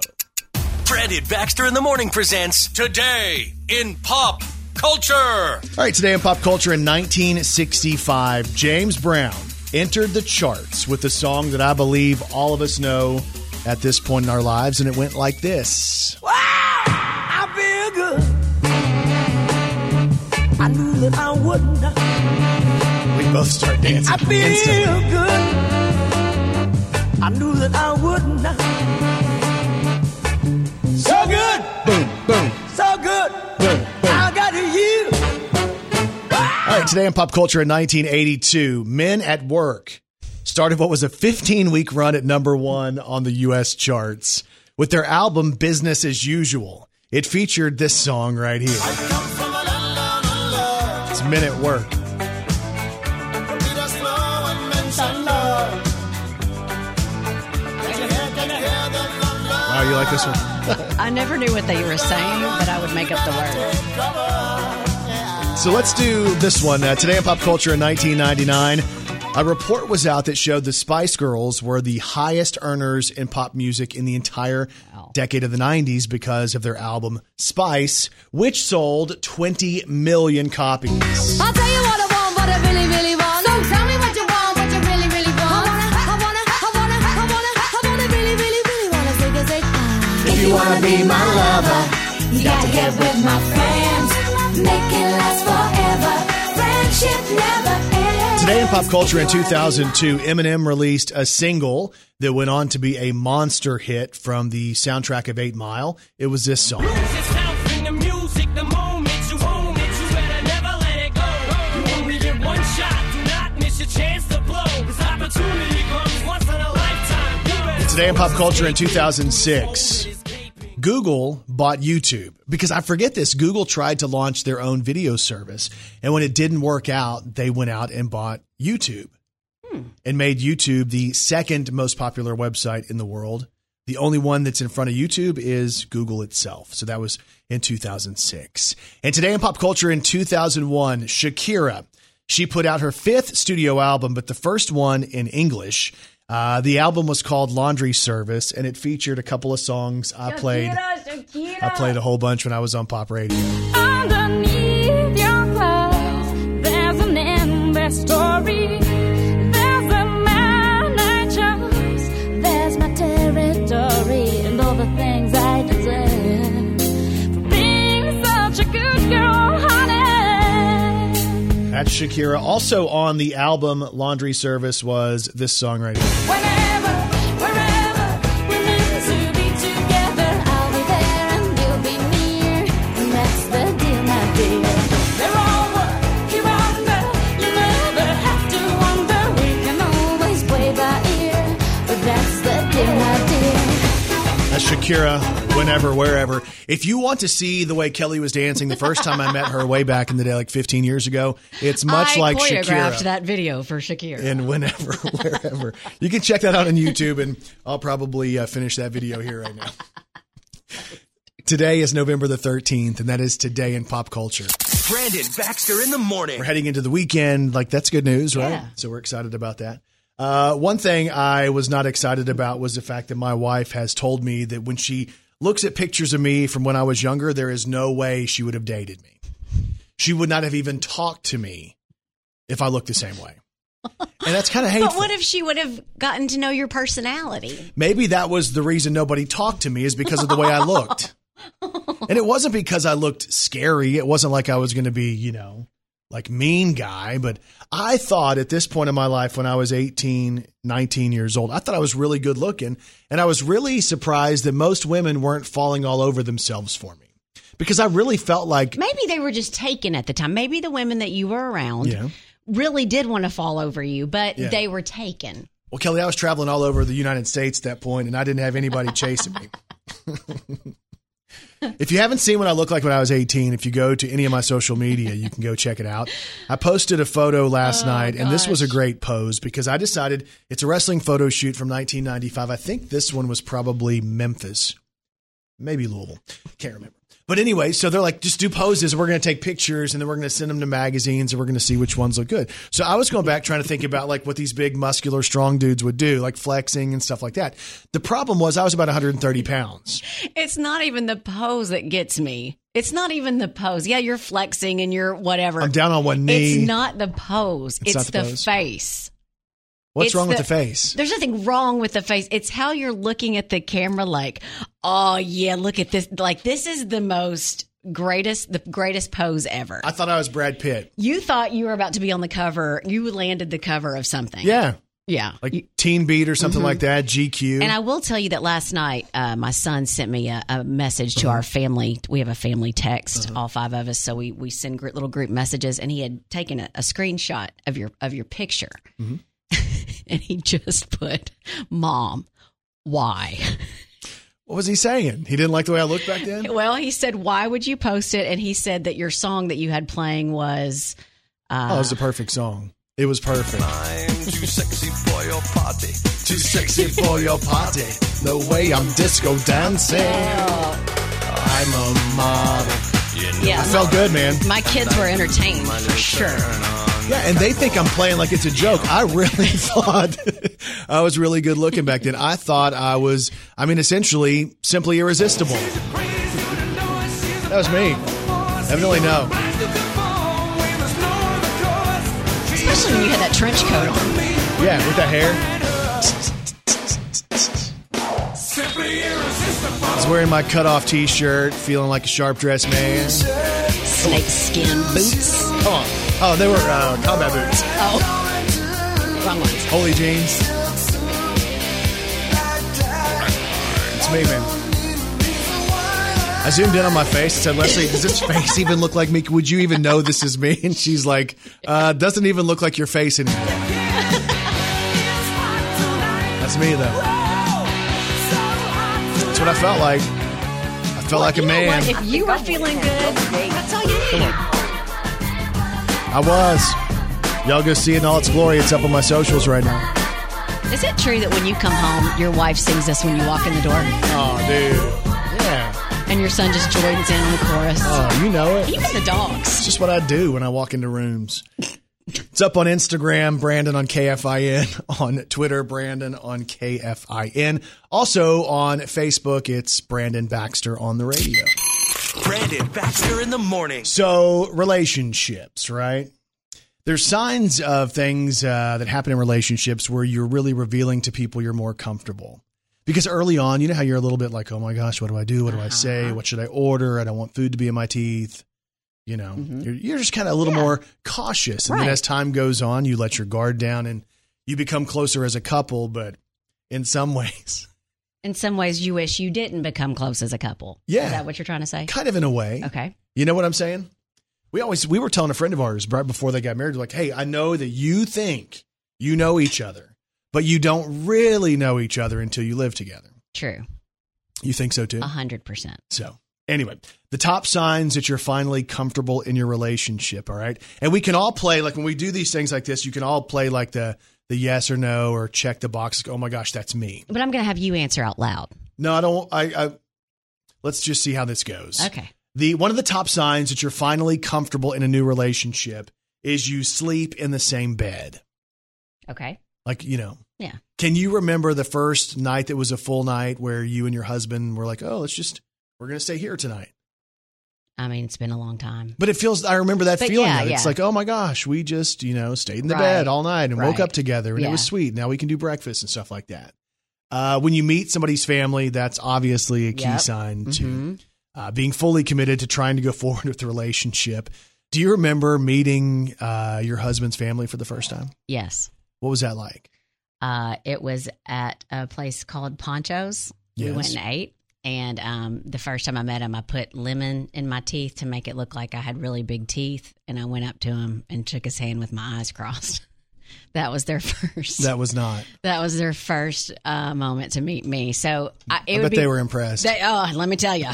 Brandon Baxter in the morning presents Today in Pop Culture. All right, today in pop culture in 1965, James Brown entered the charts with a song that I believe all of us know at this point in our lives, and it went like this. Wow, I feel good. I knew that I wouldn't. We both start dancing I feel instantly. good. I knew that I wouldn't. So good, Boom, boom, right, today in pop culture in 1982, Men at Work started what was a 15 week run at number one on the U.S. charts with their album Business as Usual. It featured this song right here. It's Men at Work. Wow, you like this one? I never knew what they were saying, but I would make up the words. So let's do this one. Uh, today in pop culture in 1999, a report was out that showed the Spice Girls were the highest earners in pop music in the entire decade of the 90s because of their album Spice, which sold 20 million copies. I'll tell you what I want, what I really, really want. So tell me what you want, what you really, really want. I wanna, I wanna, I wanna, I wanna, I wanna, really, really, really wanna take a. If you wanna be my lover, You gotta get with my friends, Today in pop culture in 2002, Eminem released a single that went on to be a monster hit from the soundtrack of 8 Mile. It was this song. Today in pop culture in 2006, Google bought YouTube because I forget this. Google tried to launch their own video service, and when it didn't work out, they went out and bought YouTube hmm. and made YouTube the second most popular website in the world. The only one that's in front of YouTube is Google itself. So that was in 2006. And today in pop culture in 2001, Shakira, she put out her fifth studio album, but the first one in English. Uh, the album was called Laundry Service, and it featured a couple of songs I played. I played a whole bunch when I was on pop radio. Underneath your clothes, there's an endless story. Shakira. Also on the album Laundry Service was this song right here. Shakira, whenever, wherever. If you want to see the way Kelly was dancing the first time I met her way back in the day, like 15 years ago, it's much I like choreographed Shakira. that video for Shakira. and whenever, wherever. You can check that out on YouTube, and I'll probably uh, finish that video here right now. Today is November the 13th, and that is today in pop culture. Brandon Baxter in the morning. We're heading into the weekend. Like, that's good news, right? Yeah. So we're excited about that. Uh, one thing I was not excited about was the fact that my wife has told me that when she looks at pictures of me from when I was younger, there is no way she would have dated me. She would not have even talked to me if I looked the same way. And that's kind of hateful. but what if she would have gotten to know your personality? Maybe that was the reason nobody talked to me is because of the way I looked. and it wasn't because I looked scary. It wasn't like I was going to be, you know, like mean guy, but I thought at this point in my life when I was 18, 19 years old, I thought I was really good looking and I was really surprised that most women weren't falling all over themselves for me. Because I really felt like Maybe they were just taken at the time. Maybe the women that you were around Yeah. really did want to fall over you, but Yeah. they were taken. Well, Kelly, I was traveling all over the United States at that point, and I didn't have anybody chasing me. if you haven't seen what I look like when I was 18, if you go to any of my social media, you can go check it out. I posted a photo last oh, night, and this was a great pose because I decided it's a wrestling photo shoot from 1995. I think this one was probably Memphis, maybe Louisville. Can't remember. But anyway, so they're like, just do poses. We're going to take pictures and then we're going to send them to magazines and we're going to see which ones look good. So I was going back trying to think about like what these big, muscular, strong dudes would do, like flexing and stuff like that. The problem was I was about 130 pounds. It's not even the pose that gets me. It's not even the pose. Yeah, you're flexing and you're whatever. I'm down on one knee. It's not the pose. It's It's, the the, pose? face. What's It's wrong with the face? There's nothing wrong with the face. It's how you're looking at the camera like, oh yeah, look at this. Like this is the most greatest, the greatest pose ever. I thought I was Brad Pitt. you thought you were about to be on the cover. You landed the cover of something. Yeah. Yeah. Like Teen Beat or something mm-hmm. like that, GQ. And I will tell you that last night, uh, my son sent me a, a message to uh-huh. our family. We have a family text, uh-huh. all five of us, so we we send gr- little group messages. And he had taken a, a screenshot of your of your picture, mm-hmm. and he just put, "Mom, why?" what was he saying? He didn't like the way I looked back then? Well, he said, "Why would you post it?" And he said that your song that you had playing was. Uh, oh, it was a perfect song. It was perfect. I'm too sexy for your party. Too sexy for your party. The way I'm disco dancing. I'm a model. Yeah, I felt good, man. my kids were entertained for sure. Yeah, and they think I'm playing like it's a joke. I really thought I was really good looking back then. I thought I was, I mean, essentially simply irresistible. That was me. Evidently, no. Especially when you had that trench coat on. Yeah, with the hair. I was wearing my cutoff t shirt, feeling like a sharp dressed man. Snake skin boots. Come on. Oh, they were uh, combat boots. Oh, wrong ones. Holy jeans. It's me, man. I zoomed in on my face and said, Leslie, does this face even look like me? Would you even know this is me? And she's like, uh, doesn't even look like your face anymore. That's me, though. That's what I felt like. I felt like a man. what? If you were feeling good, that's all you need. I was. Y'all go see it in all its glory. It's up on my socials right now. Is it true that when you come home, your wife sings this when you walk in the door, Oh, dude. Yeah. and your son just joins in on the chorus? Oh, you know it. Even the dogs. It's just what I do when I walk into rooms. It's up on Instagram, Brandon on KFIN, on Twitter, Brandon on KFIN. Also on Facebook, it's Brandon Baxter on the radio. Brandon Baxter in the morning. So, relationships, right? There's signs of things uh, that happen in relationships where you're really revealing to people you're more comfortable. Because early on, you know how you're a little bit like, oh my gosh, what do I do? What do I say? What should I order? I don't want food to be in my teeth. You know, you're, you're just kind of a little more cautious. And then as time goes on, you let your guard down and you become closer as a couple. But in some ways, In some ways, you wish you didn't become close as a couple. Yeah. Is that what you're trying to say? kind of in a way. Okay. You know what I'm saying? We always we were telling a friend of ours right before they got married, like, hey, I know that you think you know each other, but you don't really know each other until you live together. True. You think so too? A hundred percent. So anyway, the top signs that you're finally comfortable in your relationship, all right? And we can all play like when we do these things like this, you can all play like the the yes or no or check the box. Oh my gosh, that's me. But I'm going to have you answer out loud. No, I don't. I, I let's just see how this goes. Okay. The one of the top signs that you're finally comfortable in a new relationship is you sleep in the same bed. Okay. Like, you know, Yeah. can you remember the first night that was a full night where you and your husband were like, "Oh, let's just we're going to stay here tonight." I mean, it's been a long time. But it feels I remember that But feeling. yeah, though. It's like, "Oh my gosh, we just, you know, stayed in the Right. bed all night and woke up together and it was sweet. Now we can do breakfast and stuff like that." Uh, when you meet somebody's family, that's obviously a key Yep. sign to Mhm. uh, being fully committed to trying to go forward with the relationship. Do you remember meeting uh, your husband's family for the first time? Yes. What was that like? Uh, it was at a place called Ponchos. We went and ate. And um, the first time I met him, I put lemon in my teeth to make it look like I had really big teeth. And I went up to him and shook his hand with my eyes crossed. that was their first. That was not. That was their first uh, moment to meet me. So I, it I would bet be, they were impressed. They, oh, let me tell you,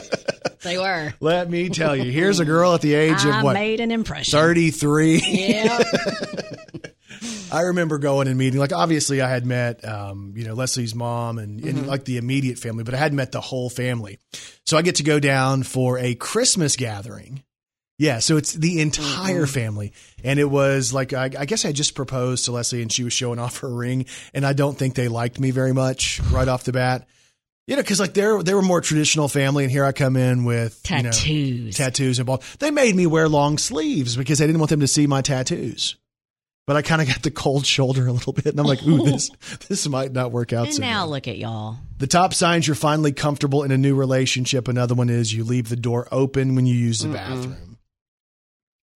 they were. Let me tell you, here's a girl at the age I of what, made an impression. 33. Yeah. I remember going and meeting, like, obviously, I had met, um, you know, Leslie's mom and, Mm-hmm. and like the immediate family, but I hadn't met the whole family. So I get to go down for a Christmas gathering. Yeah, so it's the entire family. And it was like, I, I guess I just proposed to Leslie and she was showing off her ring. And I don't think they liked me very much right off the bat. You know, because like they're they were more traditional family, and here I come in with you know, Tattoos. tattoos and ball. They made me wear long sleeves because they didn't want them to see my tattoos. But I kind of got the cold shoulder a little bit, and I'm like, "Ooh, this this might not work out." and now well. look at y'all. the top signs you're finally comfortable in a new relationship. Another one is you leave the door open when you use the bathroom.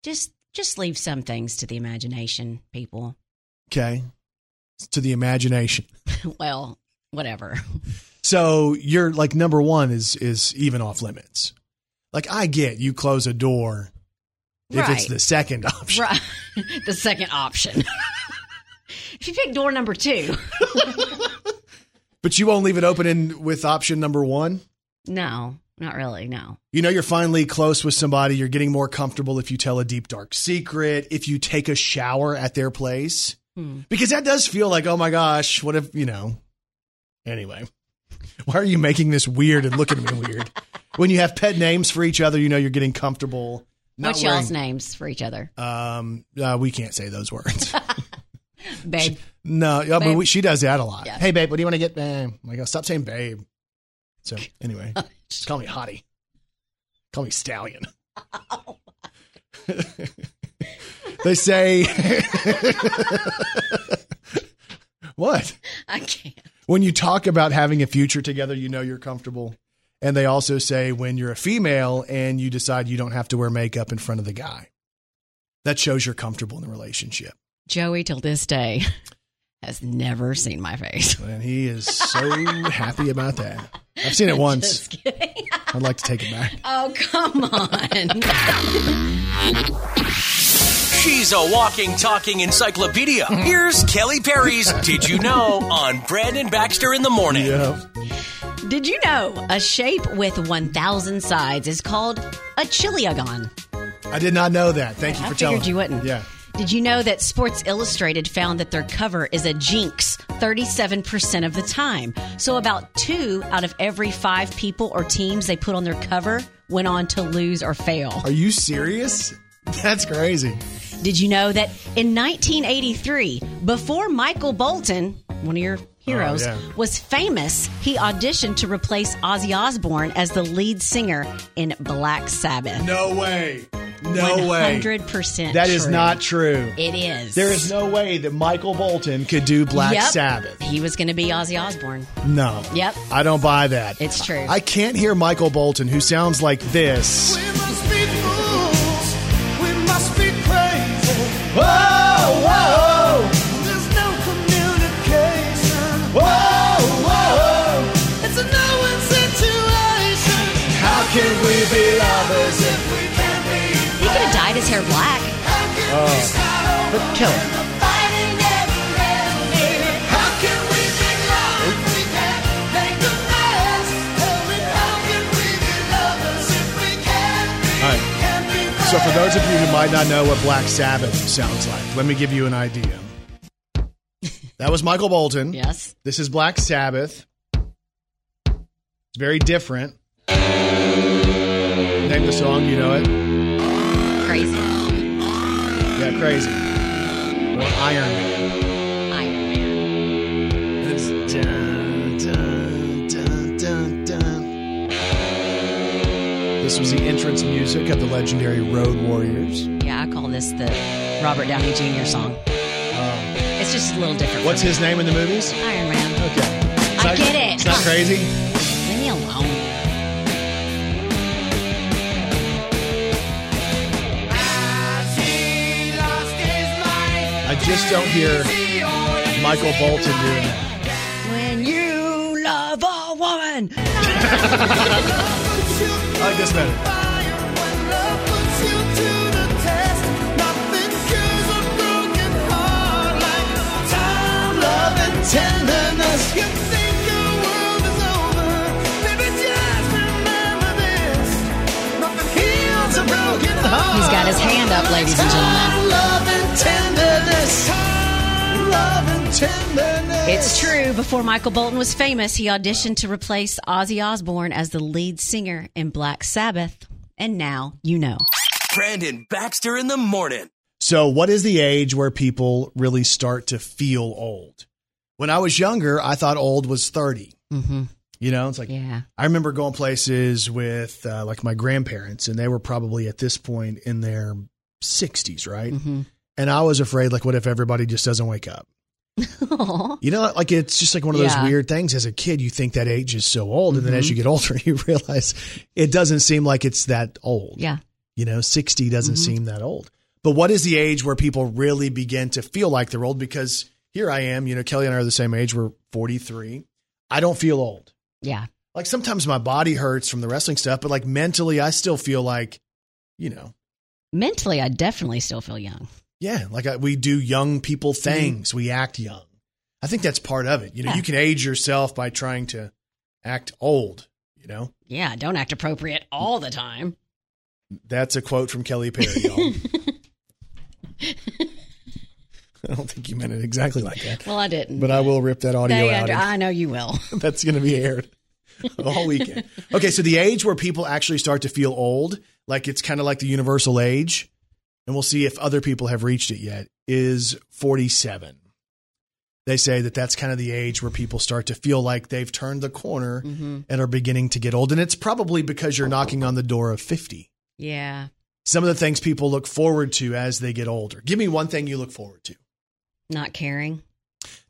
Just just leave some things to the imagination, people. Okay, to the imagination. well, whatever. So you're like number one is is even off limits. Like I get you close a door if it's the second option. Right. the second option. if you pick door number two, But you won't leave it open in with option number one. no, not really. No. You know, you're finally close with somebody. You're getting more comfortable if you tell a deep, dark secret, if you take a shower at their place. Hmm. Because that does feel like, oh my gosh, what if, you know. Anyway, why are you making this weird and looking at me weird? When you have pet names for each other, you know you're getting comfortable. Not What's y'all's names for each other? Um, uh, we can't say those words. Babe. no, yeah, but we, she does that a lot. Yeah. Hey, babe, what do you want to get? Babe? I'm like, oh, stop saying babe. So anyway, just call me hottie. Call me stallion. they say what I can't. when you talk about having a future together, you know you're comfortable. And they also say when you're a female and you decide you don't have to wear makeup in front of the guy, that shows you're comfortable in the relationship. Joey, till this day, has never seen my face. And he is so happy about that. I've seen it once. Just kidding. I'd like to take it back. Oh, come on. She's a walking, talking encyclopedia. Here's Kelly Perry's Did You Know on Brandon Baxter in the Morning. Yeah. Did you know a shape with 1,000 sides is called a chiliagon? I did not know that. Thank you I for figured telling you me. wouldn't. Yeah. Did you know that Sports Illustrated found that their cover is a jinx 37% of the time? So about two out of every five people or teams they put on their cover went on to lose or fail. Are you serious? That's crazy. Did you know that in 1983, before Michael Bolton, one of your heroes, oh, yeah. was famous, he auditioned to replace Ozzy Osbourne as the lead singer in Black Sabbath. No way. No way. 100% That is true. not true. It is. There is no way that Michael Bolton could do Black Yep. Sabbath. He was going to be Ozzy Osbourne. No. Yep. I don't buy that. It's true. I can't hear Michael Bolton, who sounds like this. Be hair black. we can't be? All right. So, for those of you who might not know what Black Sabbath sounds like, let me give you an idea. That was Michael Bolton. Yes. This is Black Sabbath. It's very different. Name the song, you know it. Crazy. Yeah, crazy. Or Iron Man. Iron Man. It's dun, dun, dun, dun, dun. This was the entrance music of the legendary Road Warriors. Yeah, I call this the Robert Downey Jr. song. Oh. it's just a little different. What's his name in the movies? Iron Man. Okay. It's I not- get it. It's not crazy. I just don't hear Michael Bolton doing that. When you love a woman. I like this better. Tenderness, He's got his hand up, ladies and gentlemen. Love and tenderness. Love and tenderness. It's true. Before Michael Bolton was famous, he auditioned to replace Ozzy Osbourne as the lead singer in Black Sabbath. And now you know. Brandon Baxter in the morning. So, what is the age where people really start to feel old? When I was younger, I thought old was 30. Mm-hmm. You know, it's like, Yeah. I remember going places with uh, like my grandparents, and they were probably at this point in their 60s, right? Mm-hmm. And I was afraid, like, what if everybody just doesn't wake up? You know, like it's just like one of those Yeah. weird things. As a kid, you think that age is so old, and then Mm-hmm. as you get older, you realize it doesn't seem like it's that old. Yeah. You know, 60 doesn't Mm-hmm. seem that old. But what is the age where people really begin to feel like they're old? Because here I am, you know, Kelly and I are the same age. We're 43. I don't feel old. Yeah. Like sometimes my body hurts from the wrestling stuff, but like mentally, I still feel like, you know, Mentally, I definitely still feel young. yeah, like I, we do young people mm-hmm. things. We act young. I think that's part of it. You know, Yeah. you can age yourself by trying to act old, you know? Yeah, don't act appropriate all the time. That's a quote from Kelly Perry, y'all. I don't think you meant it exactly like that. Well, I didn't. But I will rip that audio They out. under- I know you will. That's going to be aired all weekend. Okay, so the age where people actually start to feel old, like it's kind of like the universal age, and we'll see if other people have reached it yet, is 47. They say that that's kind of the age where people start to feel like they've turned the corner Mm-hmm. and are beginning to get old. And it's probably because you're knocking on the door of 50. Yeah. Some of the things people look forward to as they get older. Give me one thing you look forward to. Not caring.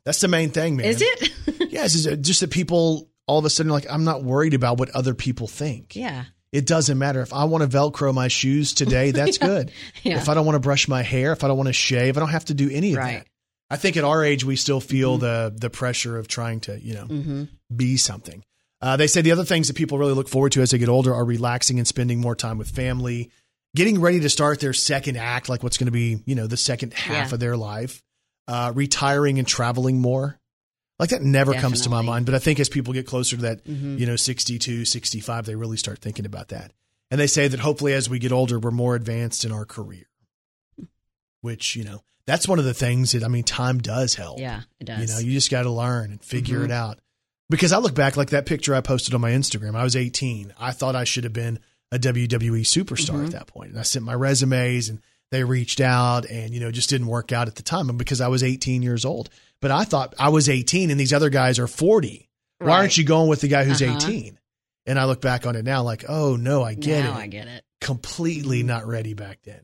That's the main thing, man. Is it? Yes, it's just that people all of a sudden are like, I'm not worried about what other people think. yeah. It doesn't matter. If I want to Velcro my shoes today, that's good. Yeah. If I don't want to brush my hair, if I don't want to shave, I don't have to do any of Right. that. I think at our age, we still feel the the pressure of trying to, you know, Mm-hmm. be something. Uh, they say the other things that people really look forward to as they get older are relaxing and spending more time with family, getting ready to start their second act, like what's going to be, you know, the second half Yeah. of their life, uh, retiring and traveling more. Like that never comes to my mind. But I think as people get closer to that, Mhm. you know, 62, 65, they really start thinking about that. And they say that hopefully as we get older, we're more advanced in our career, which, you know, that's one of the things that, I mean, time does help. Yeah, it does. You know, you just got to learn and figure Mhm. it out. Because I look back like that picture I posted on my Instagram. I was 18. I thought I should have been a WWE superstar Mm-hmm. at that point. And I sent my resumes and they reached out and, you know, just didn't work out at the time because I was 18 years old. But I thought I was 18 and these other guys are 40. Why aren't you going with the guy who's Uh-huh. 18? And I look back on it now like, oh no, I get now it. I get it. Completely not ready back then.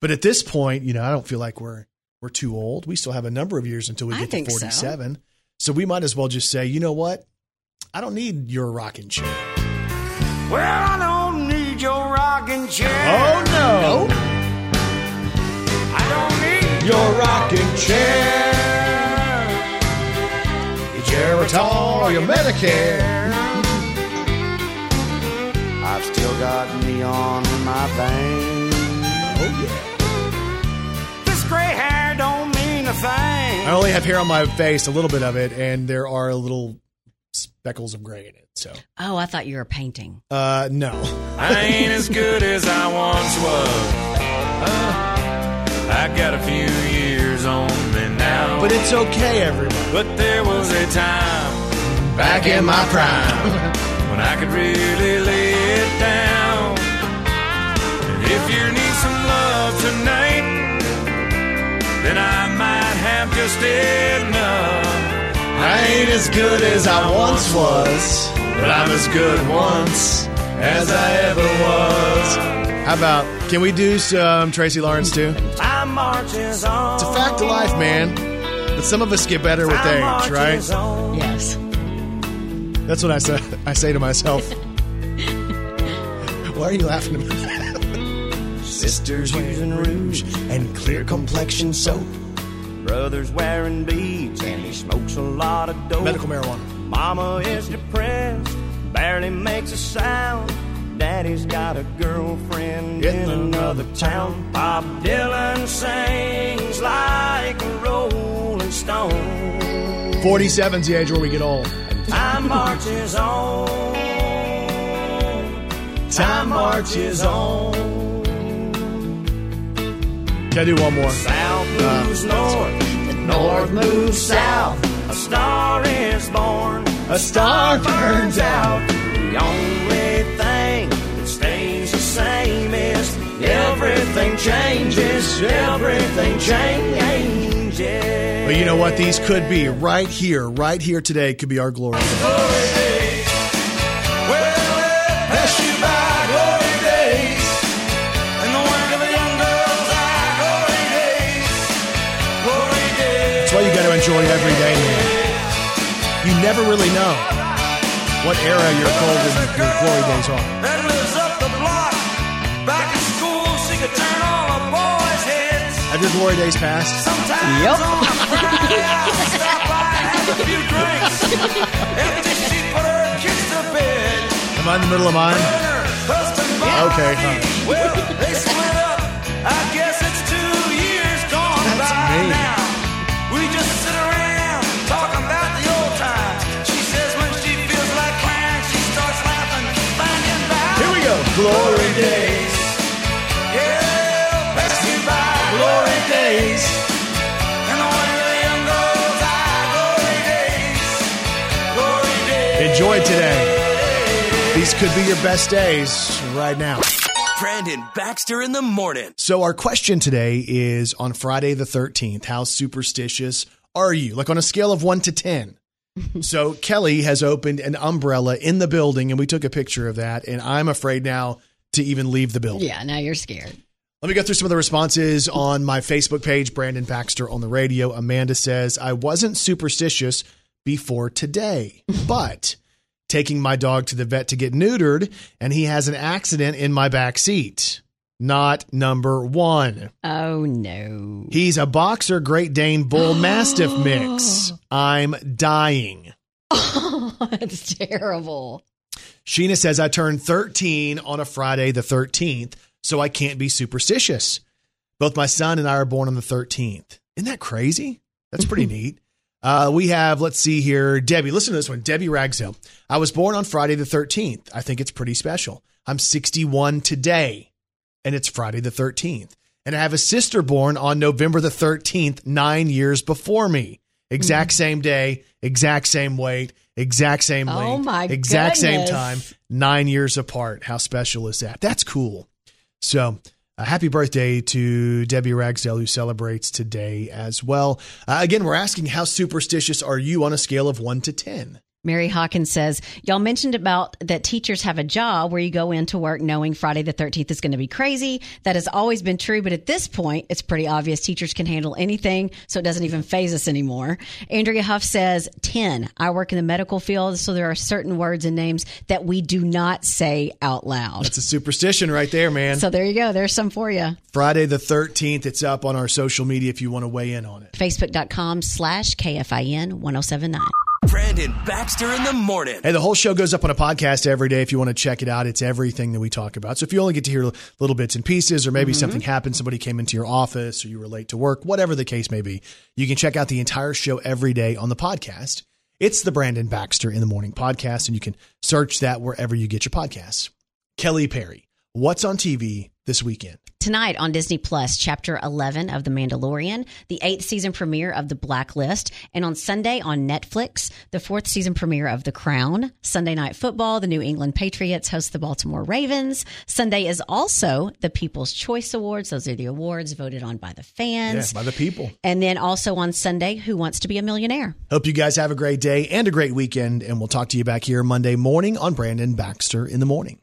But at this point, you know, I don't feel like we're we're too old. We still have a number of years until we get to 47. So. we might as well just say, you know what? I don't need your rocking chair. Well, I don't need your rocking chair. Oh no. I don't need Your rocking chair. Your Geritol or your Medicare. I've still got neon in my veins. Oh yeah. This gray hair don't mean a thing. I only have hair on my face, a little bit of it, and there are little speckles of gray in it. So, Oh, I thought you were painting. uh, no. I ain't as good as I once was. Uh, I got a few years on me now. But it's okay, everyone. But there was a time Back in my prime. when I could really lay it down. And if you need some love tonight, then I might have just enough. I ain't as good as I once was, but I'm as good once as I ever was. How about, can we do some Tracy Lawrence too? Time marches on. It's a fact of life, man. But some of us get better with Time age, right? on. Yes. That's what I say. I say to myself. Why are you laughing at me? Sisters using rouge and clear complexion soap. Brothers wearing beads and he smokes a lot of dope. Medical marijuana. Mama is depressed, barely makes a sound. Daddy's got a girlfriend In in another town. Bob Dylan sings like a rolling stone. 47's the age where we get old. Time marches on. Time marches on. Can I do one more? South uh, moves north, north moves south. A star is born, A star burns out. The only same is everything changes, everything changes. But you know what? These could be right here, right here today could be our glory. Days. Well, pass you by glory days. And the work of the young girls are glory days. Glory days. That's why you got to enjoy every day, man. You never really know what era your golden your glory days are. Put her kids to bed. Am I in the middle of mine? Bobby, Okay, huh. Well, they split up. I guess it's two years gone That's by me. now. We just sit around talking about the old times. She says when she feels like crying, she starts laughing, finding. Here we go. Glory days. Days. Enjoy today. These could be your best days right now. Brandon Baxter in the morning. So our question today is on Friday the 13th, how superstitious are you? Like on a scale of 1 to 10. so Kelly has opened an umbrella in the building and we took a picture of that and I'm afraid now to even leave the building. Yeah, now you're scared. Let me go through some of the responses on my Facebook page, Brandon Baxter on the radio. Amanda says, I wasn't superstitious before today, but taking my dog to the vet to get neutered, and he has an accident in my back seat. Not number one. Oh no. He's a boxer Great Dane Bull Mastiff mix. I'm dying. That's terrible. Sheena says, I turned 13 on a Friday the 13th, so I can't be superstitious. Both my son and I are born on the 13th. Isn't that crazy? That's pretty neat. Uh, we have, let's see here, Debbie. Listen to this one. Debbie Ragsdale. I was born on Friday the 13th. I think it's pretty special. I'm 61 today, and it's Friday the 13th. And I have a sister born on November the 13th, nine years before me. Exact same day, exact same weight, exact same Oh length, my exact same time, nine years apart. How special is that? That's cool. So Uh, happy birthday to Debbie Ragsdale, who celebrates today as well. Uh, again, we're asking how superstitious are you on a scale of one to 10? Mary Hawkins says, Y'all mentioned about that teachers have a job where you go into work knowing Friday the 13th is going to be crazy. That has always been true, but at this point, it's pretty obvious teachers can handle anything, so it doesn't even faze us anymore. Andrea Huff says, 10. I work in the medical field, so there are certain words and names that we do not say out loud. It's a superstition right there, man. So there you go. There's some for you. Friday the 13th. It's up on our social media if you want to weigh in on it. Facebook.com slash KFIN 1079. Brandon Baxter in the morning. Hey, the whole show goes up on a podcast every day. If you want to check it out, it's everything that we talk about. So if you only get to hear little bits and pieces, or maybe mm-hmm. something happened, somebody came into your office, or you were late to work, whatever the case may be, you can check out the entire show every day on the podcast. It's the Brandon Baxter in the Morning podcast, and you can search that wherever you get your podcasts. Kelly Perry, what's on TV this weekend? Tonight on Disney Plus, Chapter 11 of The Mandalorian, the eighth season premiere of The Blacklist, and on Sunday on Netflix, the fourth season premiere of The Crown. Sunday Night Football, the New England Patriots host the Baltimore Ravens. Sunday is also the People's Choice Awards. Those are the awards voted on by the fans. Yeah, by the people. And then also on Sunday, Who Wants to Be a Millionaire? Hope you guys have a great day and a great weekend, and we'll talk to you back here Monday morning on Brandon Baxter in the Morning.